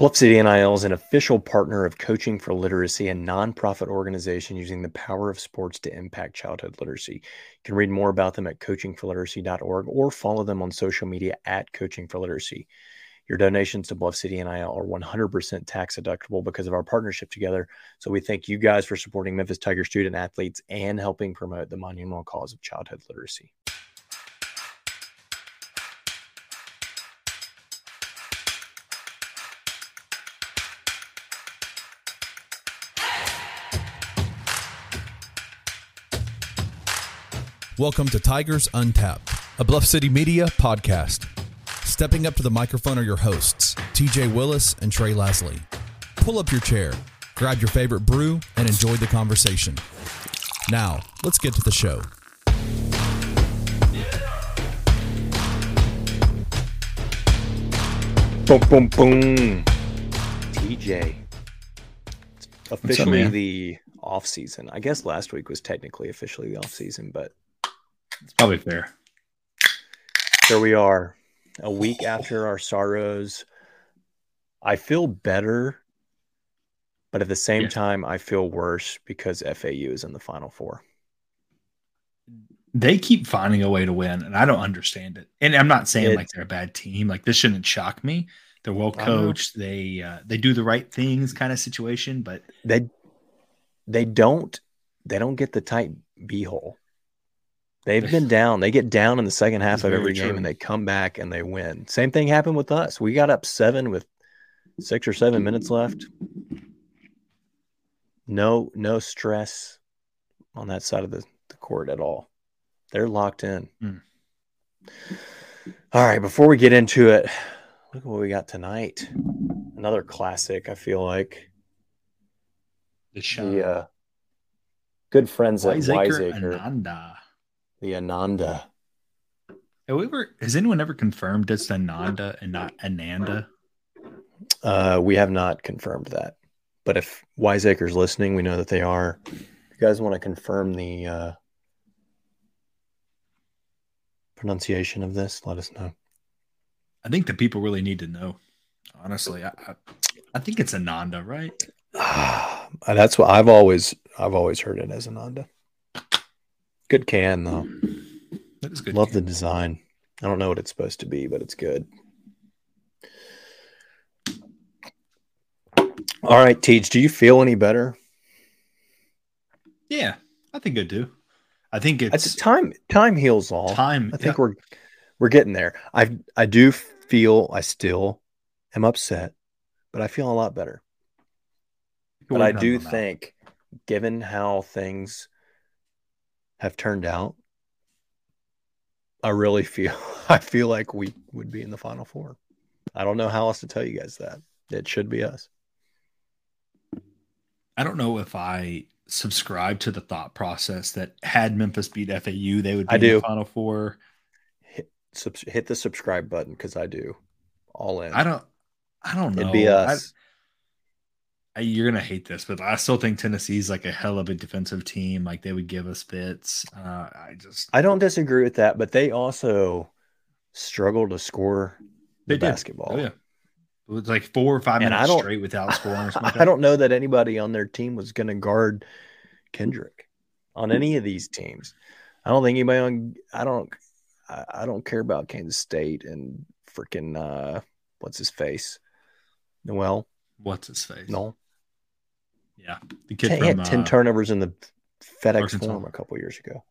Bluff City NIL is an official partner of Coaching for Literacy, a nonprofit organization using the power of sports to impact childhood literacy. You can read more about them at coachingforliteracy.org or follow them on social media at Coaching for Literacy. Your donations to Bluff City NIL are 100% tax deductible because of our partnership together. So we thank you guys for supporting Memphis Tiger student athletes and helping promote the monumental cause of childhood literacy. Welcome to Tigers Untapped, a Bluff City Media podcast. Stepping up to the microphone are your hosts, TJ Willis and Trey Lasley. Pull up your chair, grab your favorite brew, and enjoy the conversation. Now, let's get to the show. Boom, boom, boom. TJ. It's officially man? the off season. I guess last week was technically officially the off season, but It's probably fair. here we are, a week after our sorrows. I feel better, but at the same Yeah. time, I feel worse because FAU is in the Final Four. They keep finding a way to win, and I don't understand it. And I'm not saying like they're a bad team. Like this shouldn't shock me. They're well coached. They uh, they do the right things, kind of situation. But They they don't they don't get the tight b hole. They've been down. They get down in the second half of every game true. and they come back and they win. Same thing happened with us. We got up seven with six or seven minutes left. No, no stress on that side of the, the court at all. They're locked in. Hmm. All right, before we get into it, look at what we got tonight. Another classic, I feel like. the The uh, good friends at Wiseacre, Wiseacre, Ananda. The Ananda. Have we has anyone ever confirmed it's Ananda and not Ananda? Uh, we have not confirmed that, but if Wiseacre's listening, we know that they are. If you guys want to confirm the uh, pronunciation of this, let us know. I think the people really need to know. Honestly, I, I, I think it's Ananda, right? That's what I've always I've always heard it as Ananda. Good can though. That is good. Love the design. I don't know what it's supposed to be, but it's good. All right, Teach, do you feel any better? Yeah, I think I do. I think It's it's time time heals all. time. I think we're we're getting there. I I do feel I still am upset, but I feel a lot better. But I do think, given how things have turned out, I really feel I feel like we would be in the final four. I don't know how else to tell you guys that. It should be us. I don't know if I subscribe to the thought process that had Memphis beat FAU, they would be I in the Final Four. Subs- hit the subscribe button because I do. All in. I don't. I don't know. It'd be us. I- you're gonna hate this, but I still think Tennessee's like a hell of a defensive team. Like they would give us fits. Uh, I just I don't disagree with that, but they also struggle to score the did. basketball. Oh yeah, it was like four or five And minutes straight without scoring. Or I don't know that anybody on their team was going to guard Kendric on any of these teams. I don't think anybody on. I don't. I, I don't care about Kansas State and freaking uh, what's his face, Nowell. What's his face? No, Yeah, the kid he from had ten uh, turnovers in the FedEx Arkansas. Forum a couple years ago.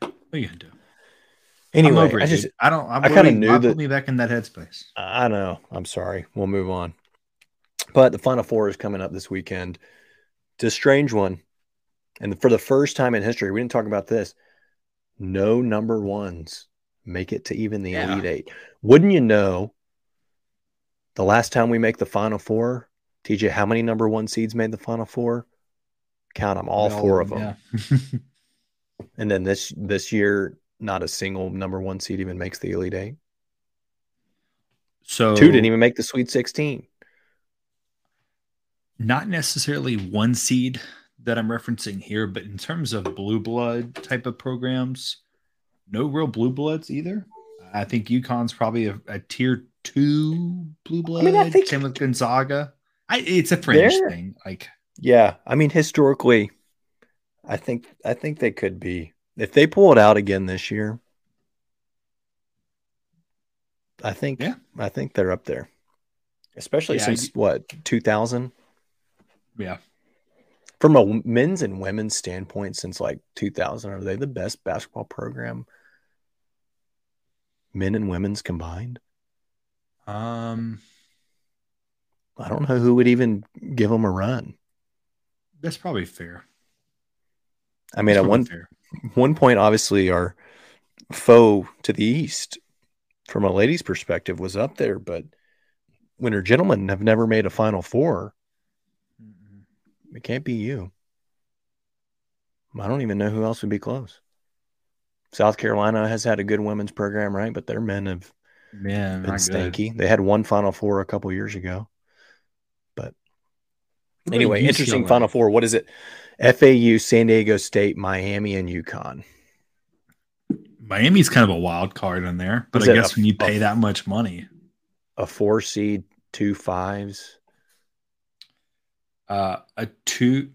What are you gonna do? Anyway, over it, I just dude. I don't. I'm I kinda knew not that- Put me back in that headspace. I know. I'm sorry. We'll move on. But the Final Four is coming up this weekend. It's a strange one. And for the first time in history, we didn't talk about this. No number ones make it to even the Yeah. Elite Eight. Wouldn't you know? The last time we make the Final Four, TJ, how many number one seeds made the Final Four? Count them, all four of them. Yeah. And then this this year, not a single number one seed even makes the Elite Eight. so Two didn't even make the Sweet 16. not necessarily one seed that I'm referencing here, but in terms of blue blood type of programs, no real blue bloods either. I think UConn's probably a, a tier two blue blood. I mean, I think same with Gonzaga. I, it's a fringe thing. Like, yeah, I mean, historically, I think I think they could be if they pull it out again this year. I think yeah, I think they're up there, especially yeah, since what two thousand. Yeah, from a men's and women's standpoint, since like two thousand, are they the best basketball program? Men and women's combined. Um, I don't know who would even give them a run. That's probably fair. I mean, at one fair. one point, obviously, our foe to the east, from a lady's perspective, was up there, but when her gentlemen have never made a Final 4 mm-hmm. it can't be you. I don't even know who else would be close. South Carolina has had a good women's program, right? But their men have Man, been stanky. Good. They had one Final Four a couple years ago. But anyway, interesting Final Four. What is it? FAU, San Diego State, Miami, and UConn. Miami's kind of a wild card in there, but is I guess a, when you pay a, that much money, a four seed, two fives, uh, a two.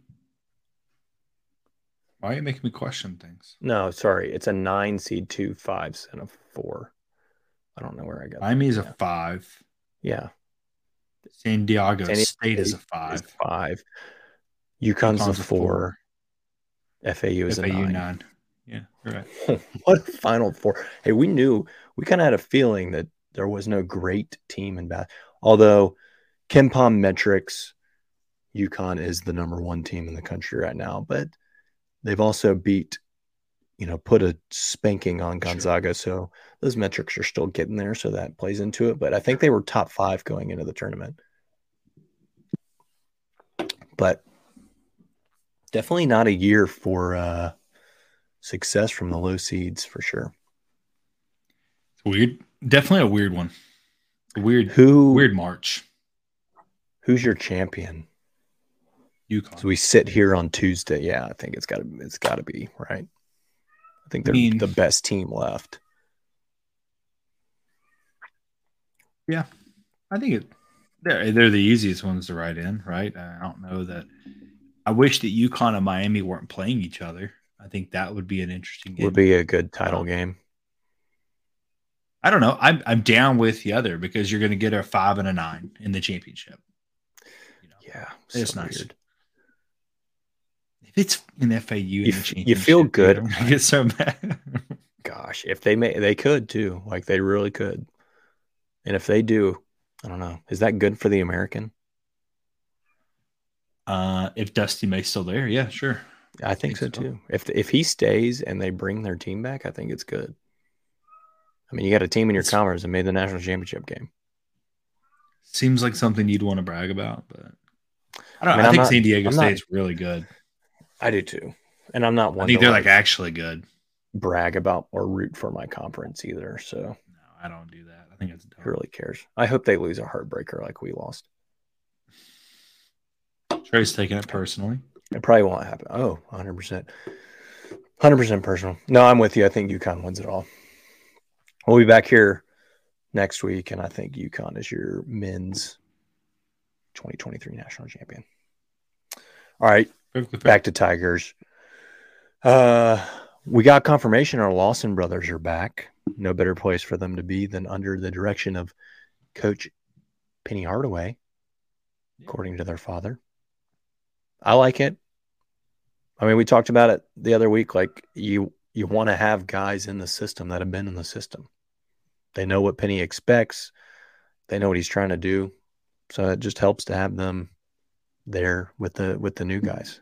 Why are you making me question things? No, sorry, it's a nine seed, two fives, and a four. I don't know where I got. Miami's a five. Yeah. San Diego San Diego State is a five. Is five. UConn's, UConn's a four. four. FAU is FAU a nine. nine. Yeah, right. what a final four. Hey, we knew we kind of had a feeling that there was no great team in bath. Although KenPom metrics, UConn is the number one team in the country right now, but they've also beat, you know, put a spanking on Gonzaga. Sure. So those metrics are still getting there. So that plays into it. But I think they were top five going into the tournament. But definitely not a year for uh, success from the low seeds for sure. It's weird. Definitely a weird one. A weird who weird March. Who's your champion? UConn. So we sit here on Tuesday. Yeah, I think it's got to it's got to be right. I think they're I mean, the best team left. Yeah, I think it. They're they're the easiest ones to write in, right? I don't know that. I wish that UConn and Miami weren't playing each other. I think that would be an interesting game. Would be a good title game. I don't know. I'm I'm down with the other because you're going to get a five and a nine in the championship. You know, yeah, it's so nice. Weird. If it's an FAU, you, you feel good. I get so mad. Gosh, if they may, they could too. Like they really could. And if they do, I don't know. Is that good for the American? Uh, if Dusty May's still there, yeah, sure. I think, I think so, so, too. If if he stays and they bring their team back, I think it's good. I mean, you got a team in your it's, commerce that made the national championship game. Seems like something you'd want to brag about, but I don't. I, mean, I think not, San Diego I'm State's not, really good. I do too, and I'm not one. I think they're like, like actually good. Brag about or root for my conference either. So no, I don't do that. Think it's dumb. Who really cares? I hope they lose a heartbreaker like we lost. Trey's taking it personally. It probably won't happen. Oh, 100%. 100% personal. No, I'm with you. I think UConn wins it all. We'll be back here next week, and I think UConn is your men's 2023 national champion. All right, back to Tigers. Uh, we got confirmation our Lawson brothers are back. No better place for them to be than under the direction of Coach Penny Hardaway, according to their father. I like it. I mean, we talked about it the other week. Like you, you want to have guys in the system that have been in the system. They know what Penny expects. They know what he's trying to do. So it just helps to have them there with the with the new guys.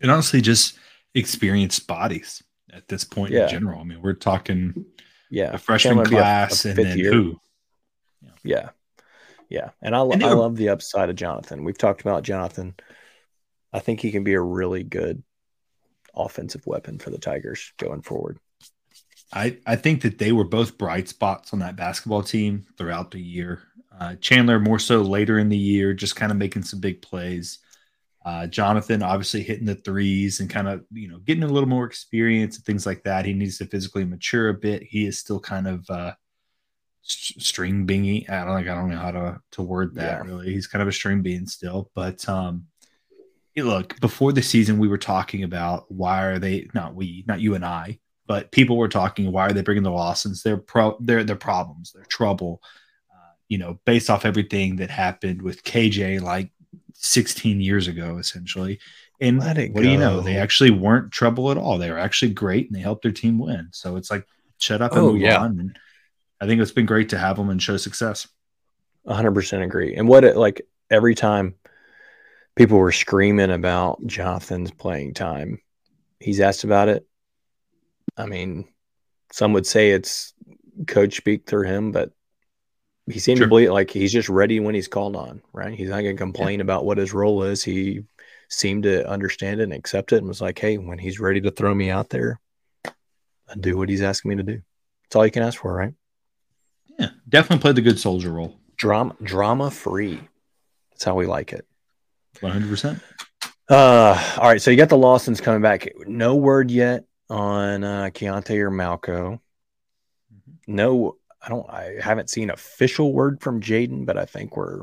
And honestly, just experienced bodies at this point yeah. in general. I mean, we're talking yeah a freshman class a, a and then year. who. Yeah. yeah. Yeah. And I, and I love the upside of Jonathan. We've talked about Jonathan I think he can be a really good offensive weapon for the Tigers going forward. I, I think that they were both bright spots on that basketball team throughout the year. Uh, Chandler more so later in the year, just kind of making some big plays. Uh, Jonathan obviously hitting the threes and kind of you know getting a little more experience and things like that. He needs to physically mature a bit. He is still kind of uh, string bingy. I don't like I don't know how to to word that yeah. really. He's kind of a string bean still, but um look, before the season we were talking about why are they not we, not you and I, but people were talking why are they bringing the Lawsons? They're pro they're their problems, their trouble. Uh, you know, based off everything that happened with KJ like 16 years ago essentially. And what go. do you know? They actually weren't trouble at all. They were actually great and they helped their team win. So it's like shut up and oh, move yeah. on. And I think it's been great to have them and show success. 100% agree. And what it like every time people were screaming about Jonathan's playing time, he's asked about it. I mean, some would say it's coach speak through him, but he seemed sure. to believe like he's just ready when he's called on, right? He's not going to complain yeah. about what his role is. He seemed to understand it and accept it and was like, hey, when he's ready to throw me out there, I do what he's asking me to do. That's all you can ask for, right? Yeah, definitely played the good soldier role. Drama, drama free. That's how we like it. One hundred percent. Uh, all right. So you got the Lawsons coming back. No word yet on uh, Keonte or Malco. Mm-hmm. No, I don't. I haven't seen official word from Jayden, but I think we're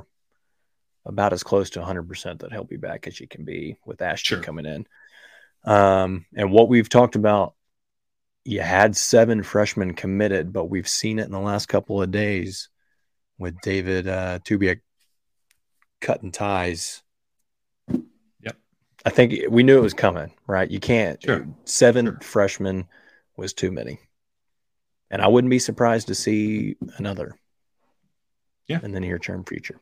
about as close to 100% that he'll be back as you can be with Ashton sure. coming in. Um, and what we've talked about you had seven freshmen committed, but we've seen it in the last couple of days with David uh, Tubia cutting ties. Yep. I think we knew it was coming, right? You can't. Sure. Seven sure. freshmen was too many. And I wouldn't be surprised to see another. Yeah. In the near term future.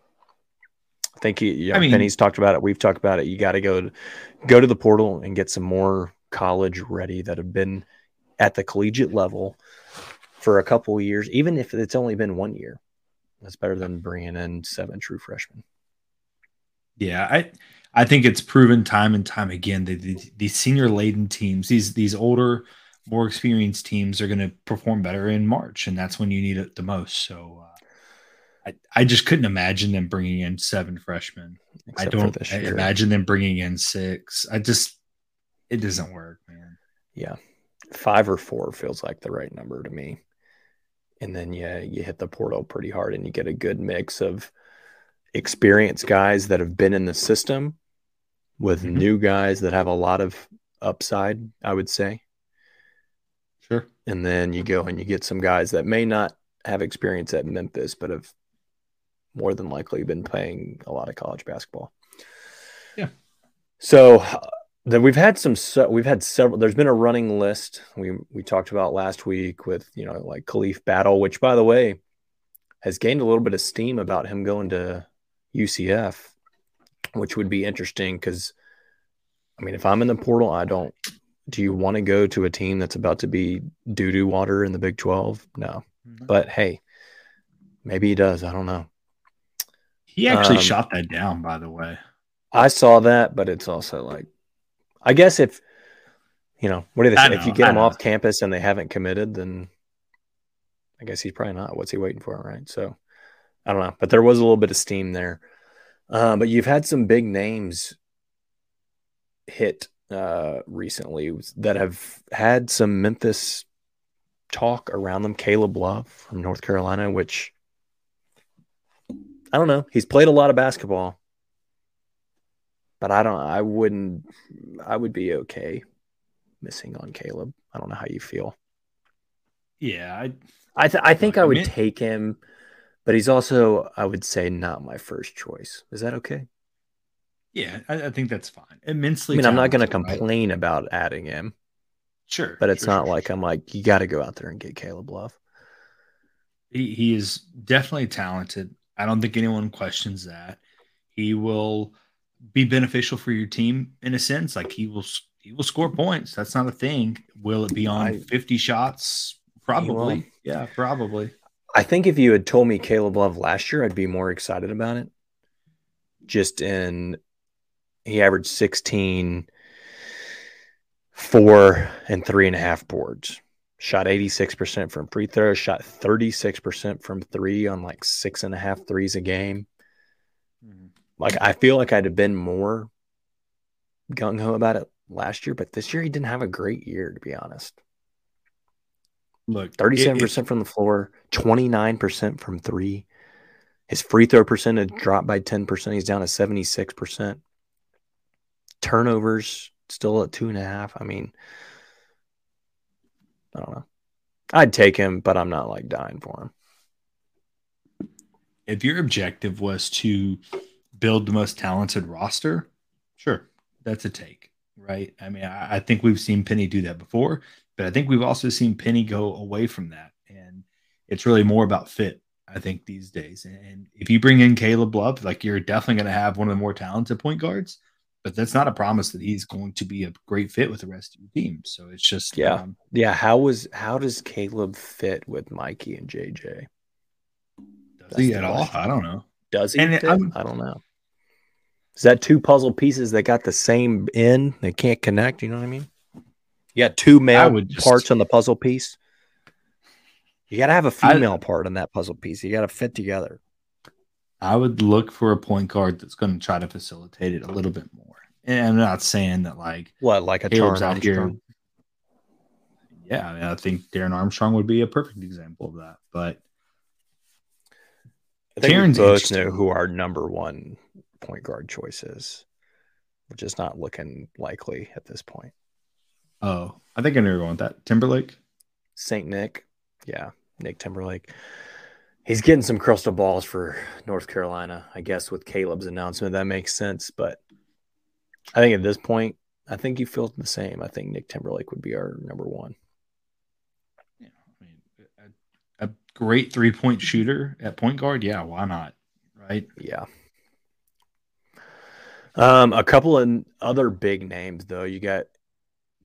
I think you know, I mean, Penny's talked about it. We've talked about it. You got to go to, go to the portal and get some more college ready that have been – at the collegiate level for a couple years, even if it's only been one year. That's better than bringing in seven true freshmen. Yeah, I I think it's proven time and time again that the, these senior laden teams, these these older, more experienced teams, are going to perform better in March, and that's when you need it the most. So. Uh, I, I just couldn't imagine them bringing in seven freshmen. Except I don't imagine them bringing in six. I just, it doesn't work, man. Yeah five or four feels like the right number to me. And then yeah, you hit the portal pretty hard and you get a good mix of experienced guys that have been in the system with mm-hmm. new guys that have a lot of upside, I would say. Sure. And then you go and you get some guys that may not have experience at Memphis, but have more than likely been playing a lot of college basketball. Yeah. So uh, then we've had some we've had several there's been a running list we we talked about last week with you know like Khalif Battle which by the way has gained a little bit of steam about him going to UCF which would be interesting cuz I mean if I'm in the portal I don't do you want to go to a team that's about to be doo-doo water in the Big 12 no mm-hmm. but hey maybe he does I don't know he actually um, shot that down by the way I saw that but it's also like I guess if you know what do they say? Know, if you get him off campus and they haven't committed, then I guess he's probably not. What's he waiting for, right? So I don't know, but there was a little bit of steam there. Uh, but you've had some big names hit uh, recently that have had some Memphis talk around them. Caleb Love from North Carolina, which I don't know. He's played a lot of basketball but I don't. I wouldn't. I would be okay missing on Caleb. I don't know how you feel. Yeah, I. I, th- I think I would take him, but he's also I would say not my first choice. Is that okay? Yeah, I, I think that's fine. Immensely. I mean, I'm not going to complain right? about adding him. Sure, but it's sure, not sure, like sure. I'm like you got to go out there and get Caleb Love. He, he is definitely talented. I don't think anyone questions that. He will be beneficial for your team in a sense. Like he will he will score points. That's not a thing. Will it be on I, 50 shots? Probably. Yeah, probably. I think if you had told me Caleb Love last year, I'd be more excited about it. Just in he averaged 16, four and three and a half boards. Shot 86% from free throws, shot 36% from three on like six and a half threes a game. Mm-hmm. Like I feel like I'd have been more gung ho about it last year, but this year he didn't have a great year, to be honest. Look, thirty-seven percent from the floor, twenty-nine percent from three. His free throw percentage dropped by ten percent. He's down to seventy-six percent. Turnovers still at two and a half. I mean, I don't know. I'd take him, but I'm not like dying for him. If your objective was to build the most talented roster, sure, that's a take, right? I mean, I, I think we've seen Penny do that before, but I think we've also seen Penny go away from that. And it's really more about fit, I think, these days. And if you bring in Caleb Love, like you're definitely going to have one of the more talented point guards but that's not a promise that he's going to be a great fit with the rest of your team. So it's just yeah, um, yeah. How was how does Caleb fit with Mikey and JJ? Does he at all? I don't know. Does he? And I don't know. Is that two puzzle pieces that got the same end? They can't connect. You know what I mean? You got two male just, parts on the puzzle piece. You got to have a female I, part on that puzzle piece. You got to fit together. I would look for a point guard that's going to try to facilitate it a little bit more. And I'm not saying that like what like a Caleb's out here. Yeah, I, mean, I think Darren Armstrong would be a perfect example of that. But I think Karen's we both know who our number one point guard choice is, which is not looking likely at this point. Oh, I think I knew you going with that. Timberlake, Saint Nick, yeah, Nick Timberlake. He's getting some crystal balls for North Carolina, I guess, with Caleb's announcement. That makes sense. But I think at this point, I think you feel the same. I think Nick Timberlake would be our number one. Yeah, I mean, a, a great three point shooter at point guard. Yeah, why not? Right? Yeah. Um, a couple of other big names though. You got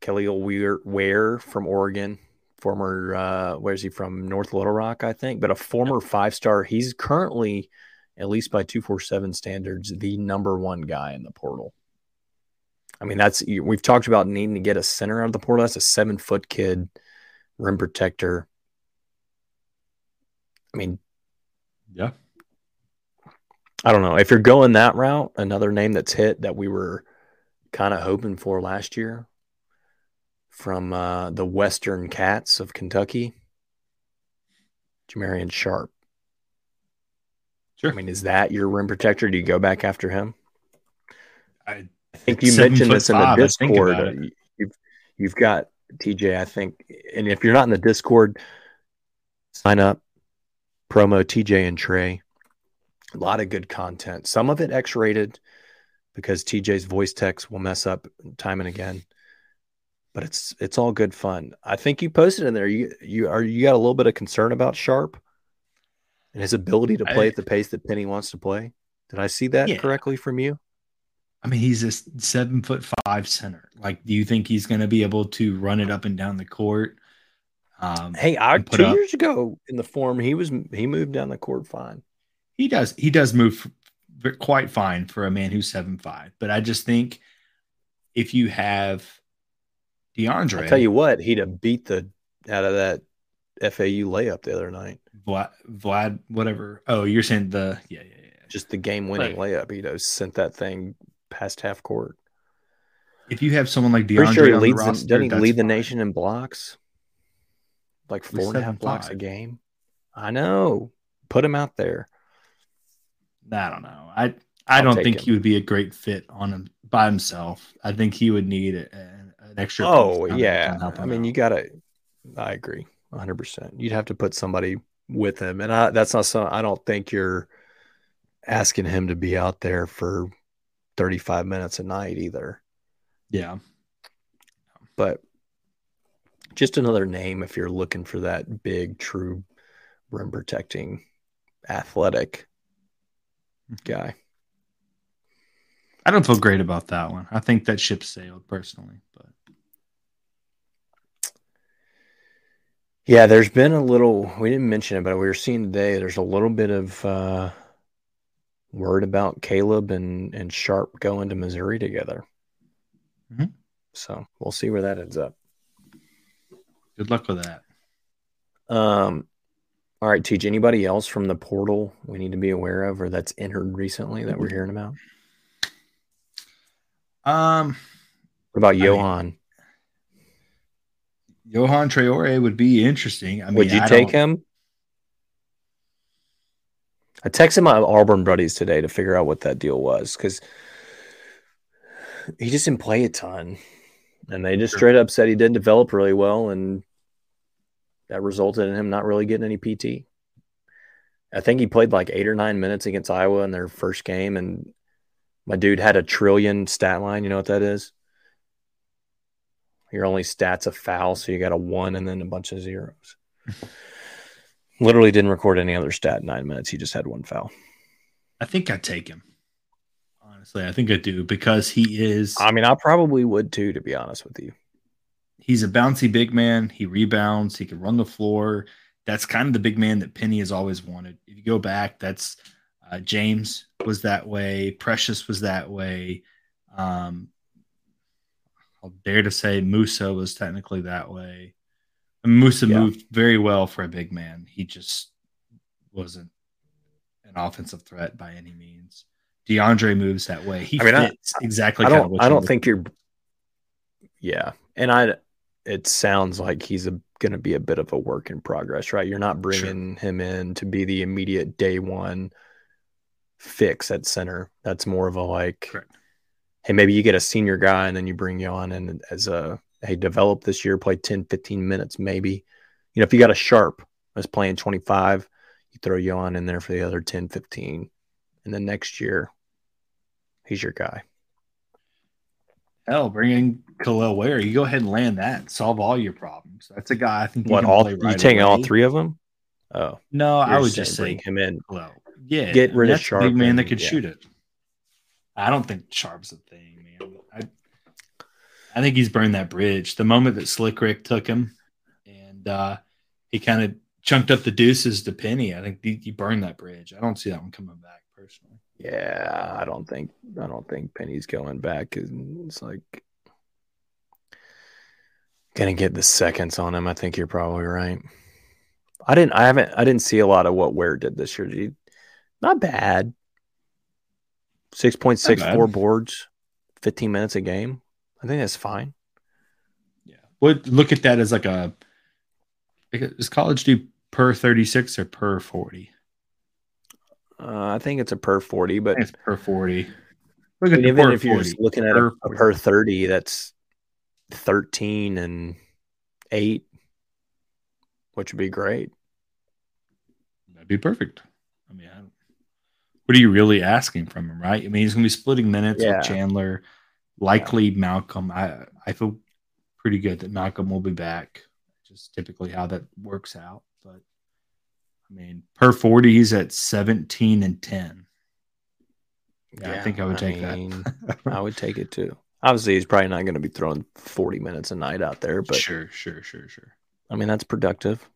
Kel'el Ware from Oregon former uh, where's he from? North little rock i think but a former five star he's currently at least by 247 standards the number one guy in the portal. I mean that's we've talked about needing to get a center out of the portal. That's a seven foot kid rim protector. I mean yeah. I don't know. If you're going that route another name that's hit that we were kind of hoping for last year from uh, the Western Cats of Kentucky, Jamarion Sharp. Sure. I mean, is that your rim protector? Do you go back after him? I, think you mentioned this in the Discord. You've you've got TJ. I think, and if you're not in the Discord, sign up. Promo TJ and Trey. A lot of good content. Some of it X-rated because TJ's voice text will mess up time and again but it's it's all good fun. I think you posted in there. You you are you got a little bit of concern about Sharp and his ability to play I, at the pace that Penny wants to play. Did I see that yeah. correctly from you? I mean, he's a seven foot five center. Like, do you think he's going to be able to run it up and down the court? Um, hey, I, two up, years ago in the Forum, he was he moved down the court fine. He does. He does move quite fine for a man who's seven five. But I just think if you have DeAndre. I tell you what, he'd have beat the out of that FAU layup the other night. Vlad, Vlad, whatever. Oh, you're saying the yeah, yeah, yeah. Just the game winning right. layup. He'd have sent that thing past half court. If you have someone like DeAndre, Pretty sure he leads. The roster, doesn't he lead the nation in blocks? Like four and a half blocks a game. I know. Put him out there. I don't know. I I I'll don't think him. he would be a great fit on him by himself. I think he would need a, an extra. Oh yeah, I mean out. you gotta. I agree, 100. percent You'd have to put somebody with him, and I, that's not so. I don't think you're asking him to be out there for 35 minutes a night either. Yeah, but just another name if you're looking for that big, true rim protecting, athletic mm-hmm. guy. I don't feel great about that one. I think that ship sailed personally, but Yeah, there's been a little, we didn't mention it, but we were seeing today there's a little bit of uh, word about Caleb and, and Sharp going to Missouri together. Mm-hmm. So we'll see where that ends up. Good luck with that. Um, all right, Teach. Anybody else from the portal we need to be aware of or that's entered recently that we're hearing about? Um, what about Yohan? Yohan Traore would be interesting. I mean, would you I take don't- him? I texted my Auburn buddies today to figure out what that deal was because he just didn't play a ton, and they just straight up said he didn't develop really well, and that resulted in him not really getting any PT. I think he played like eight or nine minutes against Iowa in their first game, and my dude had a trillion stat line. You know what that is? Your only stats a foul, so you got a one and then a bunch of zeros. Literally didn't record any other stat in nine minutes. He just had one foul. I think I'd take him. Honestly, I think I do because he is I mean, I probably would too, to be honest with you. he's a bouncy big man. He rebounds. He can run the floor. That's kind of the big man that Penny has always wanted. If you go back, that's uh, James was that way. Precious was that way. Um, I'll dare to say Moussa was technically that way. And Moussa Yeah. moved very well for a big man. He just wasn't an offensive threat by any means. DeAndre moves that way. He I mean, I- fits exactly. I kind of don't. I don't think you're. Yeah, and I. It sounds like he's a going to be a bit of a work in progress, right? You're not bringing him in to be the immediate day one fix at center. That's more of a like, Correct. Hey, maybe you get a senior guy and then you bring you on and as a hey, develop this year, play 10, 15 minutes, maybe. You know, if you got a sharp that's playing 25, you throw you on in there for the other 10, 15. And then next year, he's your guy. Hell, bring in Kel'el Ware. You go ahead and land that. Solve all your problems. That's a guy I think. What all play you right taking all three of them? Oh, No, I would just saying say bring him in. Kel'el. Yeah, Get rid of Sharp Big man that could yeah. shoot it. I don't think Sharp's a thing, man. I, I think he's burned that bridge. The moment that Slick Rick took him, and uh, he kind of chunked up the deuces to Penny. I think he, he burned that bridge. I don't see that one coming back personally. Yeah, I don't think I don't think Penny's going back. It's like gonna get the seconds on him. I think you're probably right. I didn't. I haven't. I didn't see a lot of what Ware did this year. Not bad. Six point six four boards, fifteen minutes a game. I think that's fine. Yeah, would look at that as like a. Does college do per thirty six or per forty? Uh, I think it's a per forty, but I think it's per forty. Look at even if you're just looking at a, a per 30 that's 13 and 8 which would be great That'd be perfect. I mean, I don't, what are you really asking from him, right? I mean, he's going to be splitting minutes Yeah. with Chandler, likely Malcolm. I I feel pretty good that Malcolm will be back. Just typically how that works out, but I mean, per forty, he's at seventeen and ten. Yeah, I think I would take that. mean, I would take it too obviously he's probably not going to be throwing 40 minutes a night out there but sure, sure, sure, sure. I mean that's productive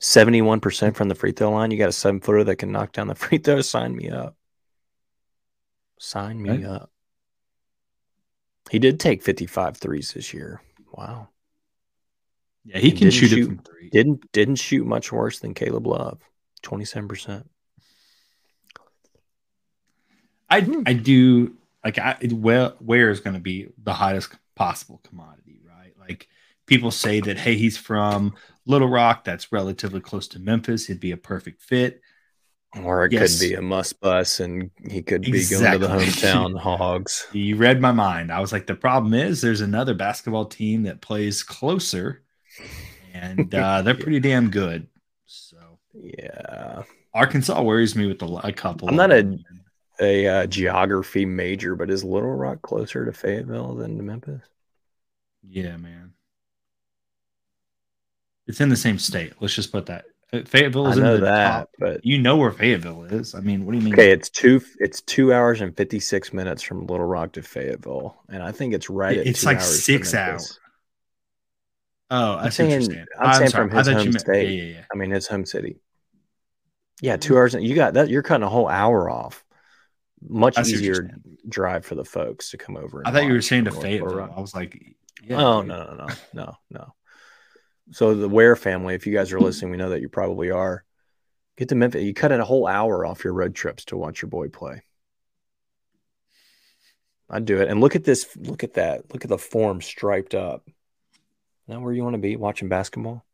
71% from the free throw line you got a seven footer that can knock down the free throw sign me up sign me Right. up he did take 55 threes this year wow Yeah, he And can didn't shoot, it shoot- from three. didn't didn't shoot much worse than Caleb Love, twenty seven percent. I Hmm. I do like I well Ware is going to be the highest possible commodity, right? Like people say that hey, he's from Little Rock, that's relatively close to Memphis. He'd be a perfect fit. Or it Yes. could be a must bus, and he could be Exactly. going to the hometown Hogs. You read my mind. I was like, the problem is there's another basketball team that plays closer, and uh, they're pretty damn good. So Yeah, Arkansas worries me with a, a couple. I'm not a- a uh, geography major, but is Little Rock closer to Fayetteville than to Memphis? Yeah, man. It's in the same state. Let's just put that. Uh, Fayetteville I is in know the that, top. but You know where Fayetteville is. I mean, what do you mean? okay, it's two it's two hours and fifty six minutes from Little Rock to Fayetteville, and I think it's right at It's like hours six hours. Oh, I I'm see what you're saying-. I'm saying sorry. from I his home meant- state. Yeah, yeah, yeah. I mean, his home city. Yeah, two hours. You got that. You're cutting a whole hour off. Much I see what you're easier drive for the folks to come over. and I thought you were saying to Fayetteville. I was like, yeah. oh no, no, no, no, no. So the Ware family, if you guys are listening, we know that you probably are. Get to Memphis. You cut in a whole hour off your road trips to watch your boy play. I'd do it. And look at this. Look at that. Look at the Forum striped up. that where you want to be watching basketball?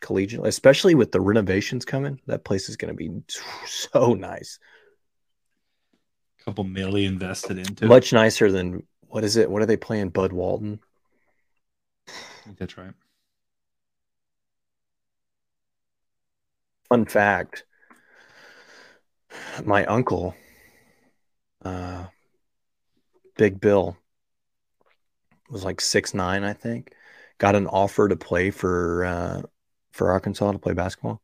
Collegiate, especially with the renovations coming. That place is going to be so nice. A couple million invested into Much nicer than what is it? What are they playing? Bud Walton. I think that's right. Fun fact my uncle, uh, Big Bill, was like six nine, I think. Got an offer to play for uh, for Arkansas to play basketball.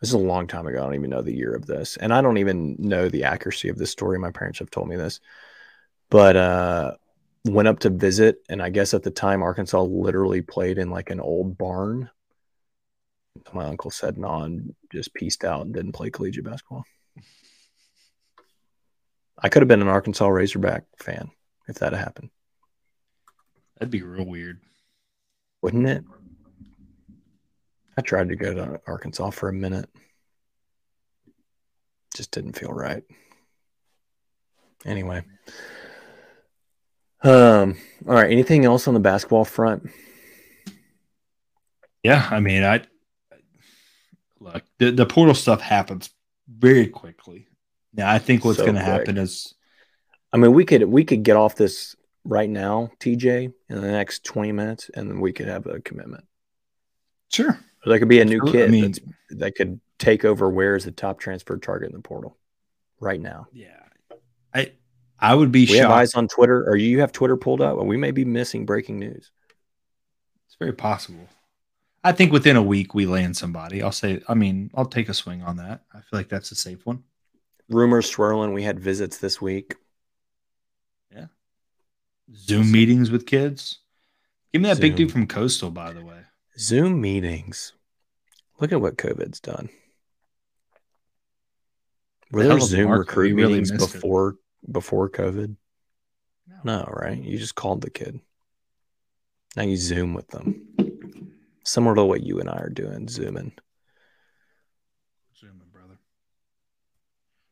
This is a long time ago. I don't even know the year of this, and I don't even know the accuracy of this story. My parents have told me this, but uh, went up to visit, and I guess at the time Arkansas literally played in like an old barn. My uncle said non just pieced out and didn't play collegiate basketball. I could have been an Arkansas Razorback fan if that had happened. That'd be real weird. Wouldn't it? I tried to go to Arkansas for a minute. Just didn't feel right. Anyway. Um, all right. Anything else on the basketball front? Yeah, I mean, I look the, the portal stuff happens very quickly. Now, I think what's So going to happen is I mean, we could we could get off this right now, TJ, in the next 20 minutes, and then we could have a commitment. sure. Or there could be a new Absolutely. kid I mean, that could take over Ware is the top transfer target in the portal right now. yeah, I I would be We have eyes on Twitter, or you have Twitter pulled up, and we may be missing breaking news. It's very possible. I think within a week we land somebody. I'll say. I mean, I'll take a swing on that. I feel like that's a safe one. Rumors swirling. We had visits this week. Yeah. Zoom meetings with kids. Give me that big dude from Coastal, by the way. Zoom meetings. Look at what COVID's done. Were The there hell of a Zoom market. recruit really meetings missed it. before before COVID? No, right? You just called the kid. Now you Zoom with them. Similar to what you and I are doing, zooming. Zooming, brother.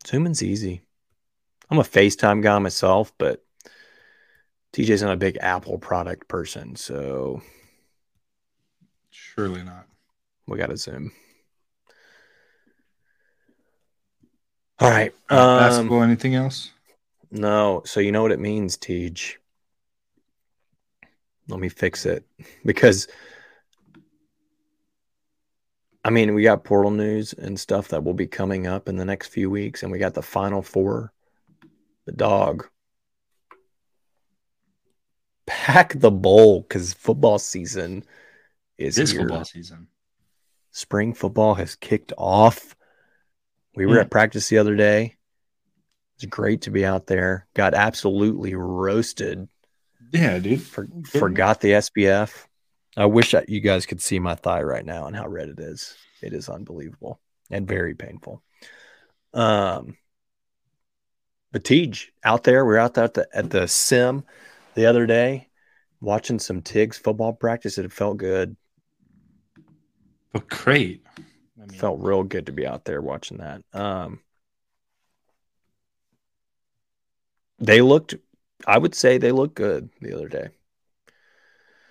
Zooming's easy. I'm a FaceTime guy myself, but TJ's not a big Apple product person, so Surely not. we got to Zoom. All right. Um, basketball. Anything else? no. So you know what it means, Tej. Let me fix it because I mean we got portal news and stuff that will be coming up in the next few weeks, and we got the final four. The dog. Pack the bowl because football season is This here. football season. Spring football has kicked off. We were Yeah. at practice the other day. It's great to be out there. Got absolutely roasted. Yeah, dude. For, forgot the SPF. I wish that you guys could see my thigh right now and how red it is. It is unbelievable and very painful. Um, but Tej out there, we are out there at the at the sim the other day, watching some Tigs football practice. It felt good. But great. I mean, felt real good to be out there watching that. Um, they looked, I would say they looked good the other day.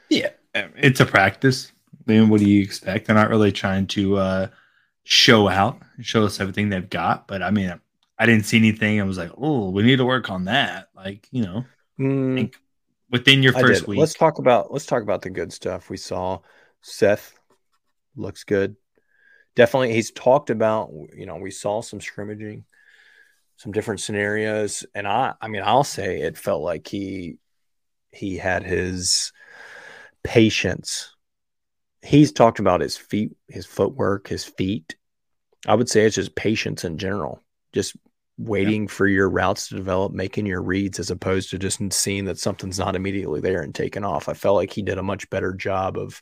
yeah, it's a practice. I mean, what do you expect? They're not really trying to uh, show out, show us everything they've got. But I mean, I didn't see anything. I was like, oh, we need to work on that. Like, you know, Mm, within your first week. Let's talk about let's talk about the good stuff we saw. Seth looks good. Definitely, he's talked about. You know, we saw some scrimmaging, some different scenarios, and I, I mean, I'll say it felt like he he had his patience. He's talked about his feet, his footwork, his feet. I would say it's just patience in general. Just waiting for your routes to develop, making your reads as opposed to just seeing that something's not immediately there and taking off. I felt like he did a much better job of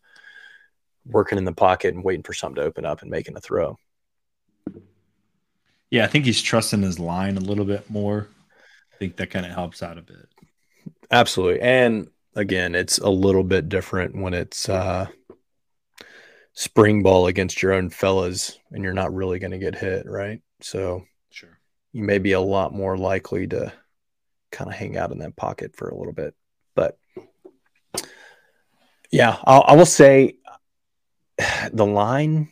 working in the pocket and waiting for something to open up and making a throw. Yeah, I think he's trusting his line a little bit more. I think that kind of helps out a bit. Absolutely. And again, it's a little bit different when it's uh spring ball against your own fellas and you're not really going to get hit, right? So Sure. you may be a lot more likely to kind of hang out in that pocket for a little bit. But Yeah, I'll, I will say the line.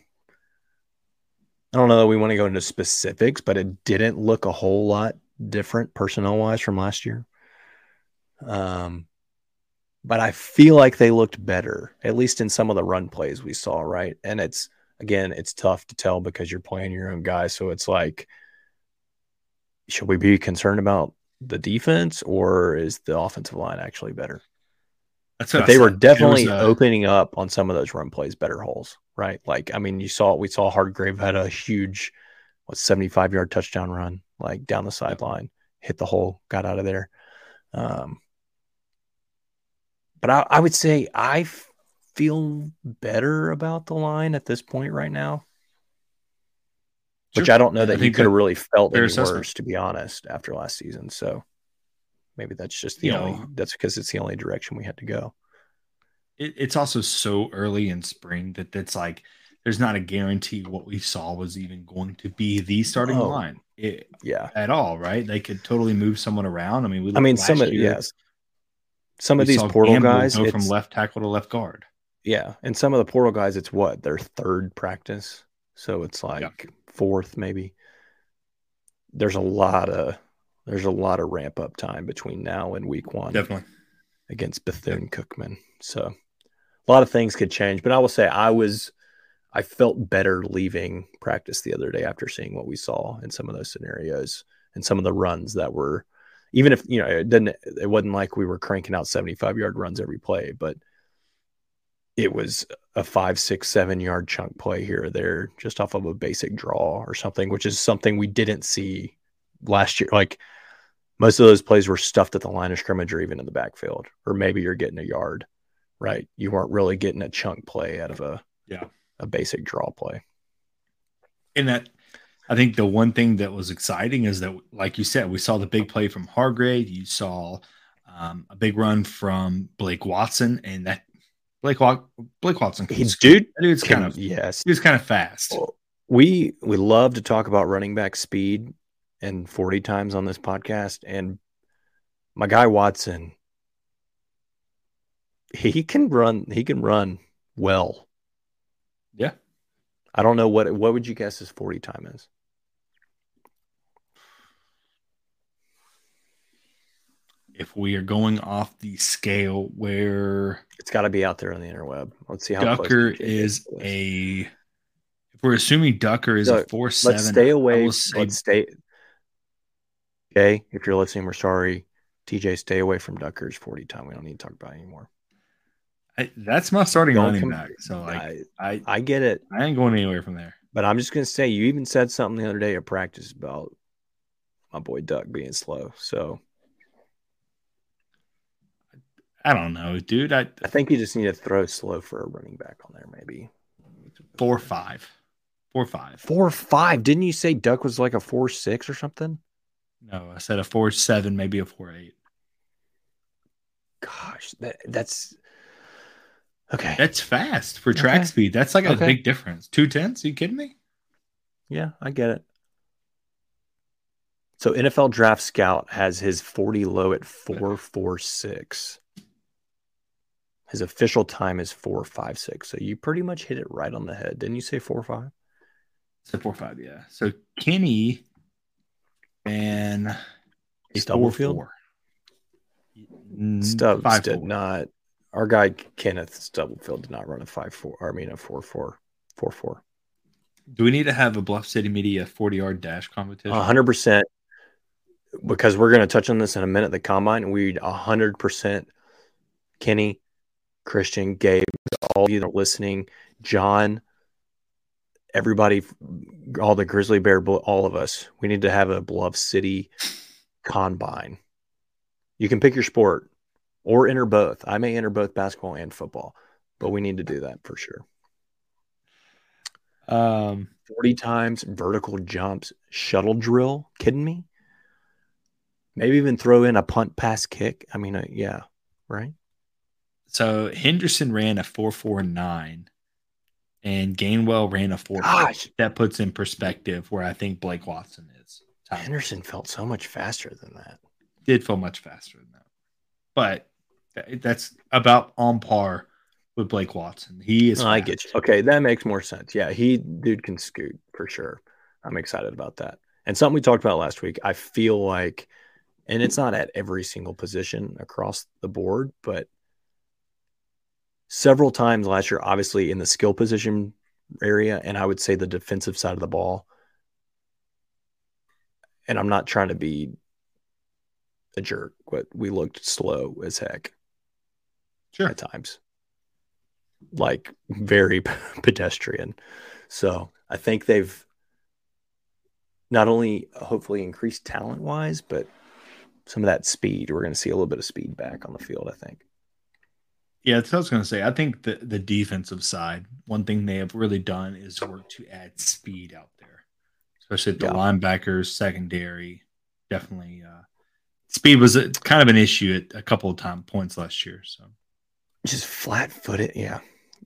I don't know that we want to go into specifics, but it didn't look a whole lot different personnel wise from last year. Um, but I feel like they looked better, at least in some of the run plays we saw, right? And it's again, it's tough to tell because you're playing your own guys. So it's like, should we be concerned about the defense or is the offensive line actually better? That's but they were definitely a... opening up on some of those run plays better holes, right? Like, I mean, you saw we saw Hardgrave had a huge, what, 75 yard touchdown run, like down the sideline, hit the hole, got out of there. Um, but I, I would say I feel better about the line at this point right now. Sure. Which I don't know that he could have really felt any assessment. worse, to be honest, after last season. So maybe that's just the you only know, that's because it's the only direction we had to go. It, it's also so early in spring that that's like there's not a guarantee what we saw was even going to be the starting oh, line. It, yeah, at all, right? They could totally move someone around. I mean, we I mean, some of yes, some of these portal Gamble guys go from left tackle to left guard. Yeah, and some of the portal guys, it's what their third practice, so it's like yeah. fourth maybe. There's a lot of there's a lot of ramp up time between now and week one. Definitely against Bethune Cookman. So a lot of things could change, but I will say I was I felt better leaving practice the other day after seeing what we saw in some of those scenarios and some of the runs that were even if you know it didn't it wasn't like we were cranking out 75 yard runs every play but it was a five six seven yard chunk play here or there just off of a basic draw or something which is something we didn't see last year. Like most of those plays were stuffed at the line of scrimmage or even in the backfield or maybe you're getting a yard right? You weren't really getting a chunk play out of a yeah. a basic draw play. And that I think the one thing that was exciting is that, like you said, we saw the big play from Hargrave. You saw um, a big run from Blake Watson, and that Blake Blake Watson, he's dude, that dude's kind of yes, he was kind of fast. We we love to talk about running back speed and forty times on this podcast, and my guy Watson, he can run. He can run well. Yeah. I don't know what what would you guess his 40 time is? If we are going off the scale where it's got to be out there on the interweb. Let's see how Ducker is a. If we're assuming Ducker is so, a four seven, let's stay away. Say, let's stay. Okay, if you're listening, we're sorry. TJ, stay away from Ducker's forty time. We don't need to talk about it anymore. I, that's my starting don't running back. So like, I, I I get it. I ain't going anywhere from there. But I'm just gonna say, you even said something the other day at practice about my boy Duck being slow. So I don't know, dude. I I think you just need to throw slow for a running back on there, maybe. Four five. Four five. Four five. Didn't you say Duck was like a four six or something? No, I said a four seven, maybe a four eight. Gosh, that that's okay. That's fast for track okay. speed. That's like a okay. big difference. Two tenths? Are you kidding me? Yeah, I get it. So NFL Draft Scout has his 40 low at 446. His official time is four five six. So you pretty much hit it right on the head. Didn't you say four five? Said four five, yeah. So Kenny and Stubblefield. Mm, Stubbs five, did four. not. Our guy Kenneth Stubblefield did not run a five four. I mean a four four four four. Do we need to have a Bluff City Media forty yard dash competition? hundred percent. Because we're going to touch on this in a minute. The combine, we hundred percent. Kenny Christian, Gabe, all you that are listening, John, everybody, all the Grizzly Bear, all of us, we need to have a Bluff City combine. You can pick your sport or enter both. I may enter both basketball and football, but we need to do that for sure. Um, 40 times vertical jumps, shuttle drill. Kidding me? Maybe even throw in a punt pass kick. I mean, uh, yeah, right? So Henderson ran a 449 and Gainwell ran a 4 Gosh. That puts in perspective where I think Blake Watson is. Henderson felt so much faster than that. Did feel much faster than that. But that's about on par with Blake Watson. He is. Oh, I get you. Okay, that makes more sense. Yeah, he dude can scoot for sure. I'm excited about that. And something we talked about last week. I feel like, and it's not at every single position across the board, but several times last year, obviously in the skill position area, and I would say the defensive side of the ball. And I'm not trying to be a jerk, but we looked slow as heck. Sure. At times like very pedestrian. So I think they've not only hopefully increased talent wise, but some of that speed. We're going to see a little bit of speed back on the field, I think. Yeah, that's what I was going to say. I think the, the defensive side, one thing they have really done is work to add speed out there, especially at the yeah. linebackers, secondary. Definitely, uh, speed was a, kind of an issue at a couple of time points last year. So just flat footed. Yeah.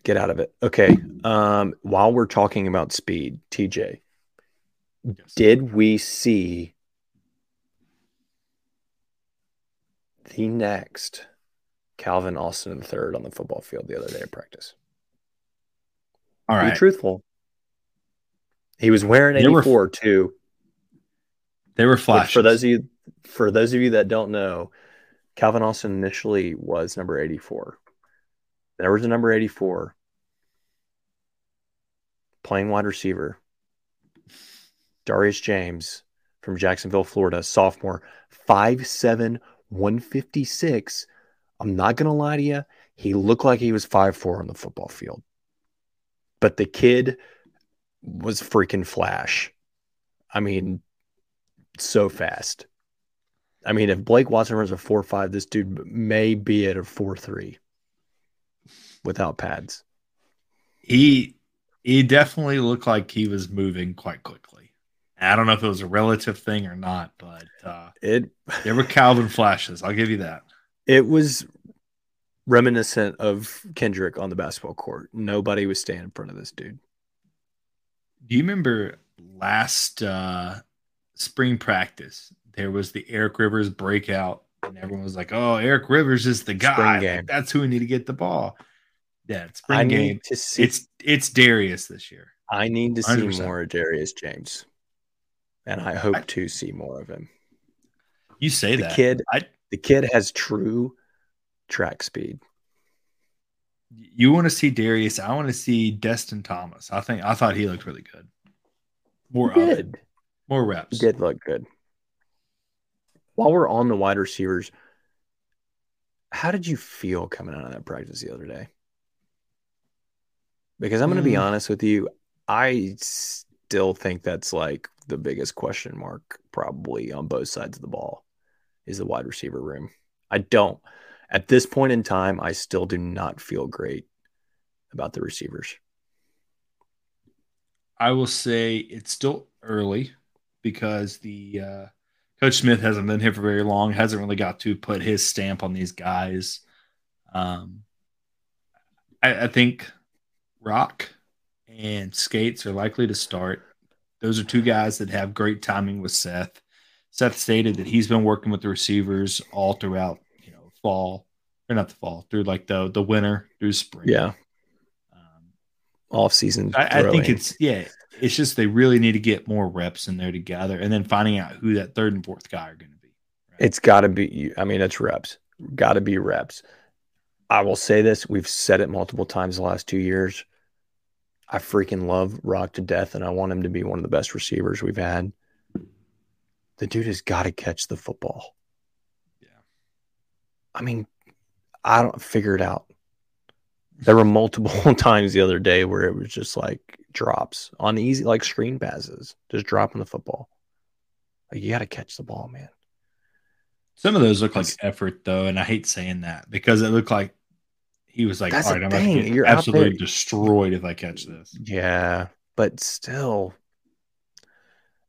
Get out of it. Okay. Um, while we're talking about speed, TJ, yes. did we see the next Calvin Austin III on the football field the other day at practice? All right. Be truthful. He was wearing 84 were, too. They were flashes. For those of you for those of you that don't know, Calvin Austin initially was number 84. There was a number 84 playing wide receiver. Darius James from Jacksonville, Florida, sophomore, 5'7, 156. I'm not going to lie to you. He looked like he was 5'4 on the football field. But the kid was freaking flash. I mean, so fast. I mean, if Blake Watson runs a 4 5, this dude may be at a 4 3 without pads. He he definitely looked like he was moving quite quickly. I don't know if it was a relative thing or not, but uh, it there were Calvin flashes. I'll give you that. It was reminiscent of Kendrick on the basketball court. Nobody was staying in front of this dude. Do you remember last uh, spring practice? There was the Eric Rivers breakout, and everyone was like, "Oh, Eric Rivers is the guy. That's who we need to get the ball." Yeah, spring I game. to see. It's it's Darius this year. I need to 100%. see more of Darius James, and I hope I, to see more of him. You say the that kid. I, the kid has true track speed. You want to see Darius? I want to see Destin Thomas. I think I thought he looked really good. More he did. More reps. He did look good. While we're on the wide receivers, how did you feel coming out of that practice the other day? Because I'm going to be mm. honest with you, I still think that's like the biggest question mark probably on both sides of the ball is the wide receiver room. I don't at this point in time, I still do not feel great about the receivers. I will say it's still early because the uh, Coach Smith hasn't been here for very long, hasn't really got to put his stamp on these guys. Um, I, I think Rock and Scates are likely to start. Those are two guys that have great timing with Seth. Seth stated that he's been working with the receivers all throughout, you know, fall or not the fall through like the the winter through spring. Yeah. Um, Off season. I, I think it's yeah. It's just they really need to get more reps in there together, and then finding out who that third and fourth guy are going to be. Right? It's got to be. I mean, it's reps. Got to be reps. I will say this: we've said it multiple times the last two years. I freaking love Rock to death, and I want him to be one of the best receivers we've had. The dude has got to catch the football. Yeah. I mean, I don't figure it out. There were multiple times the other day where it was just like drops on easy, like screen passes, just dropping the football. Like you got to catch the ball, man. Some of those look like effort, though, and I hate saying that because it looked like he was like, That's "All right, I'm going to get You're absolutely destroyed if I catch this." Yeah, but still,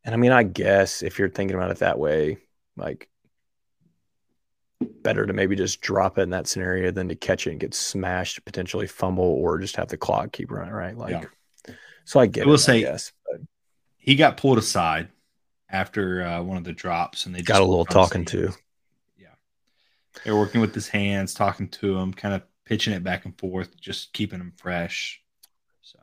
and I mean, I guess if you're thinking about it that way, like better to maybe just drop it in that scenario than to catch it and get smashed, potentially fumble, or just have the clock keep running, right? Like, yeah. so I get. I will it, say, yes, he got pulled aside after uh, one of the drops, and they got a little talking to. Yeah, they're working with his hands, talking to him, kind of pitching it back and forth, just keeping him fresh. So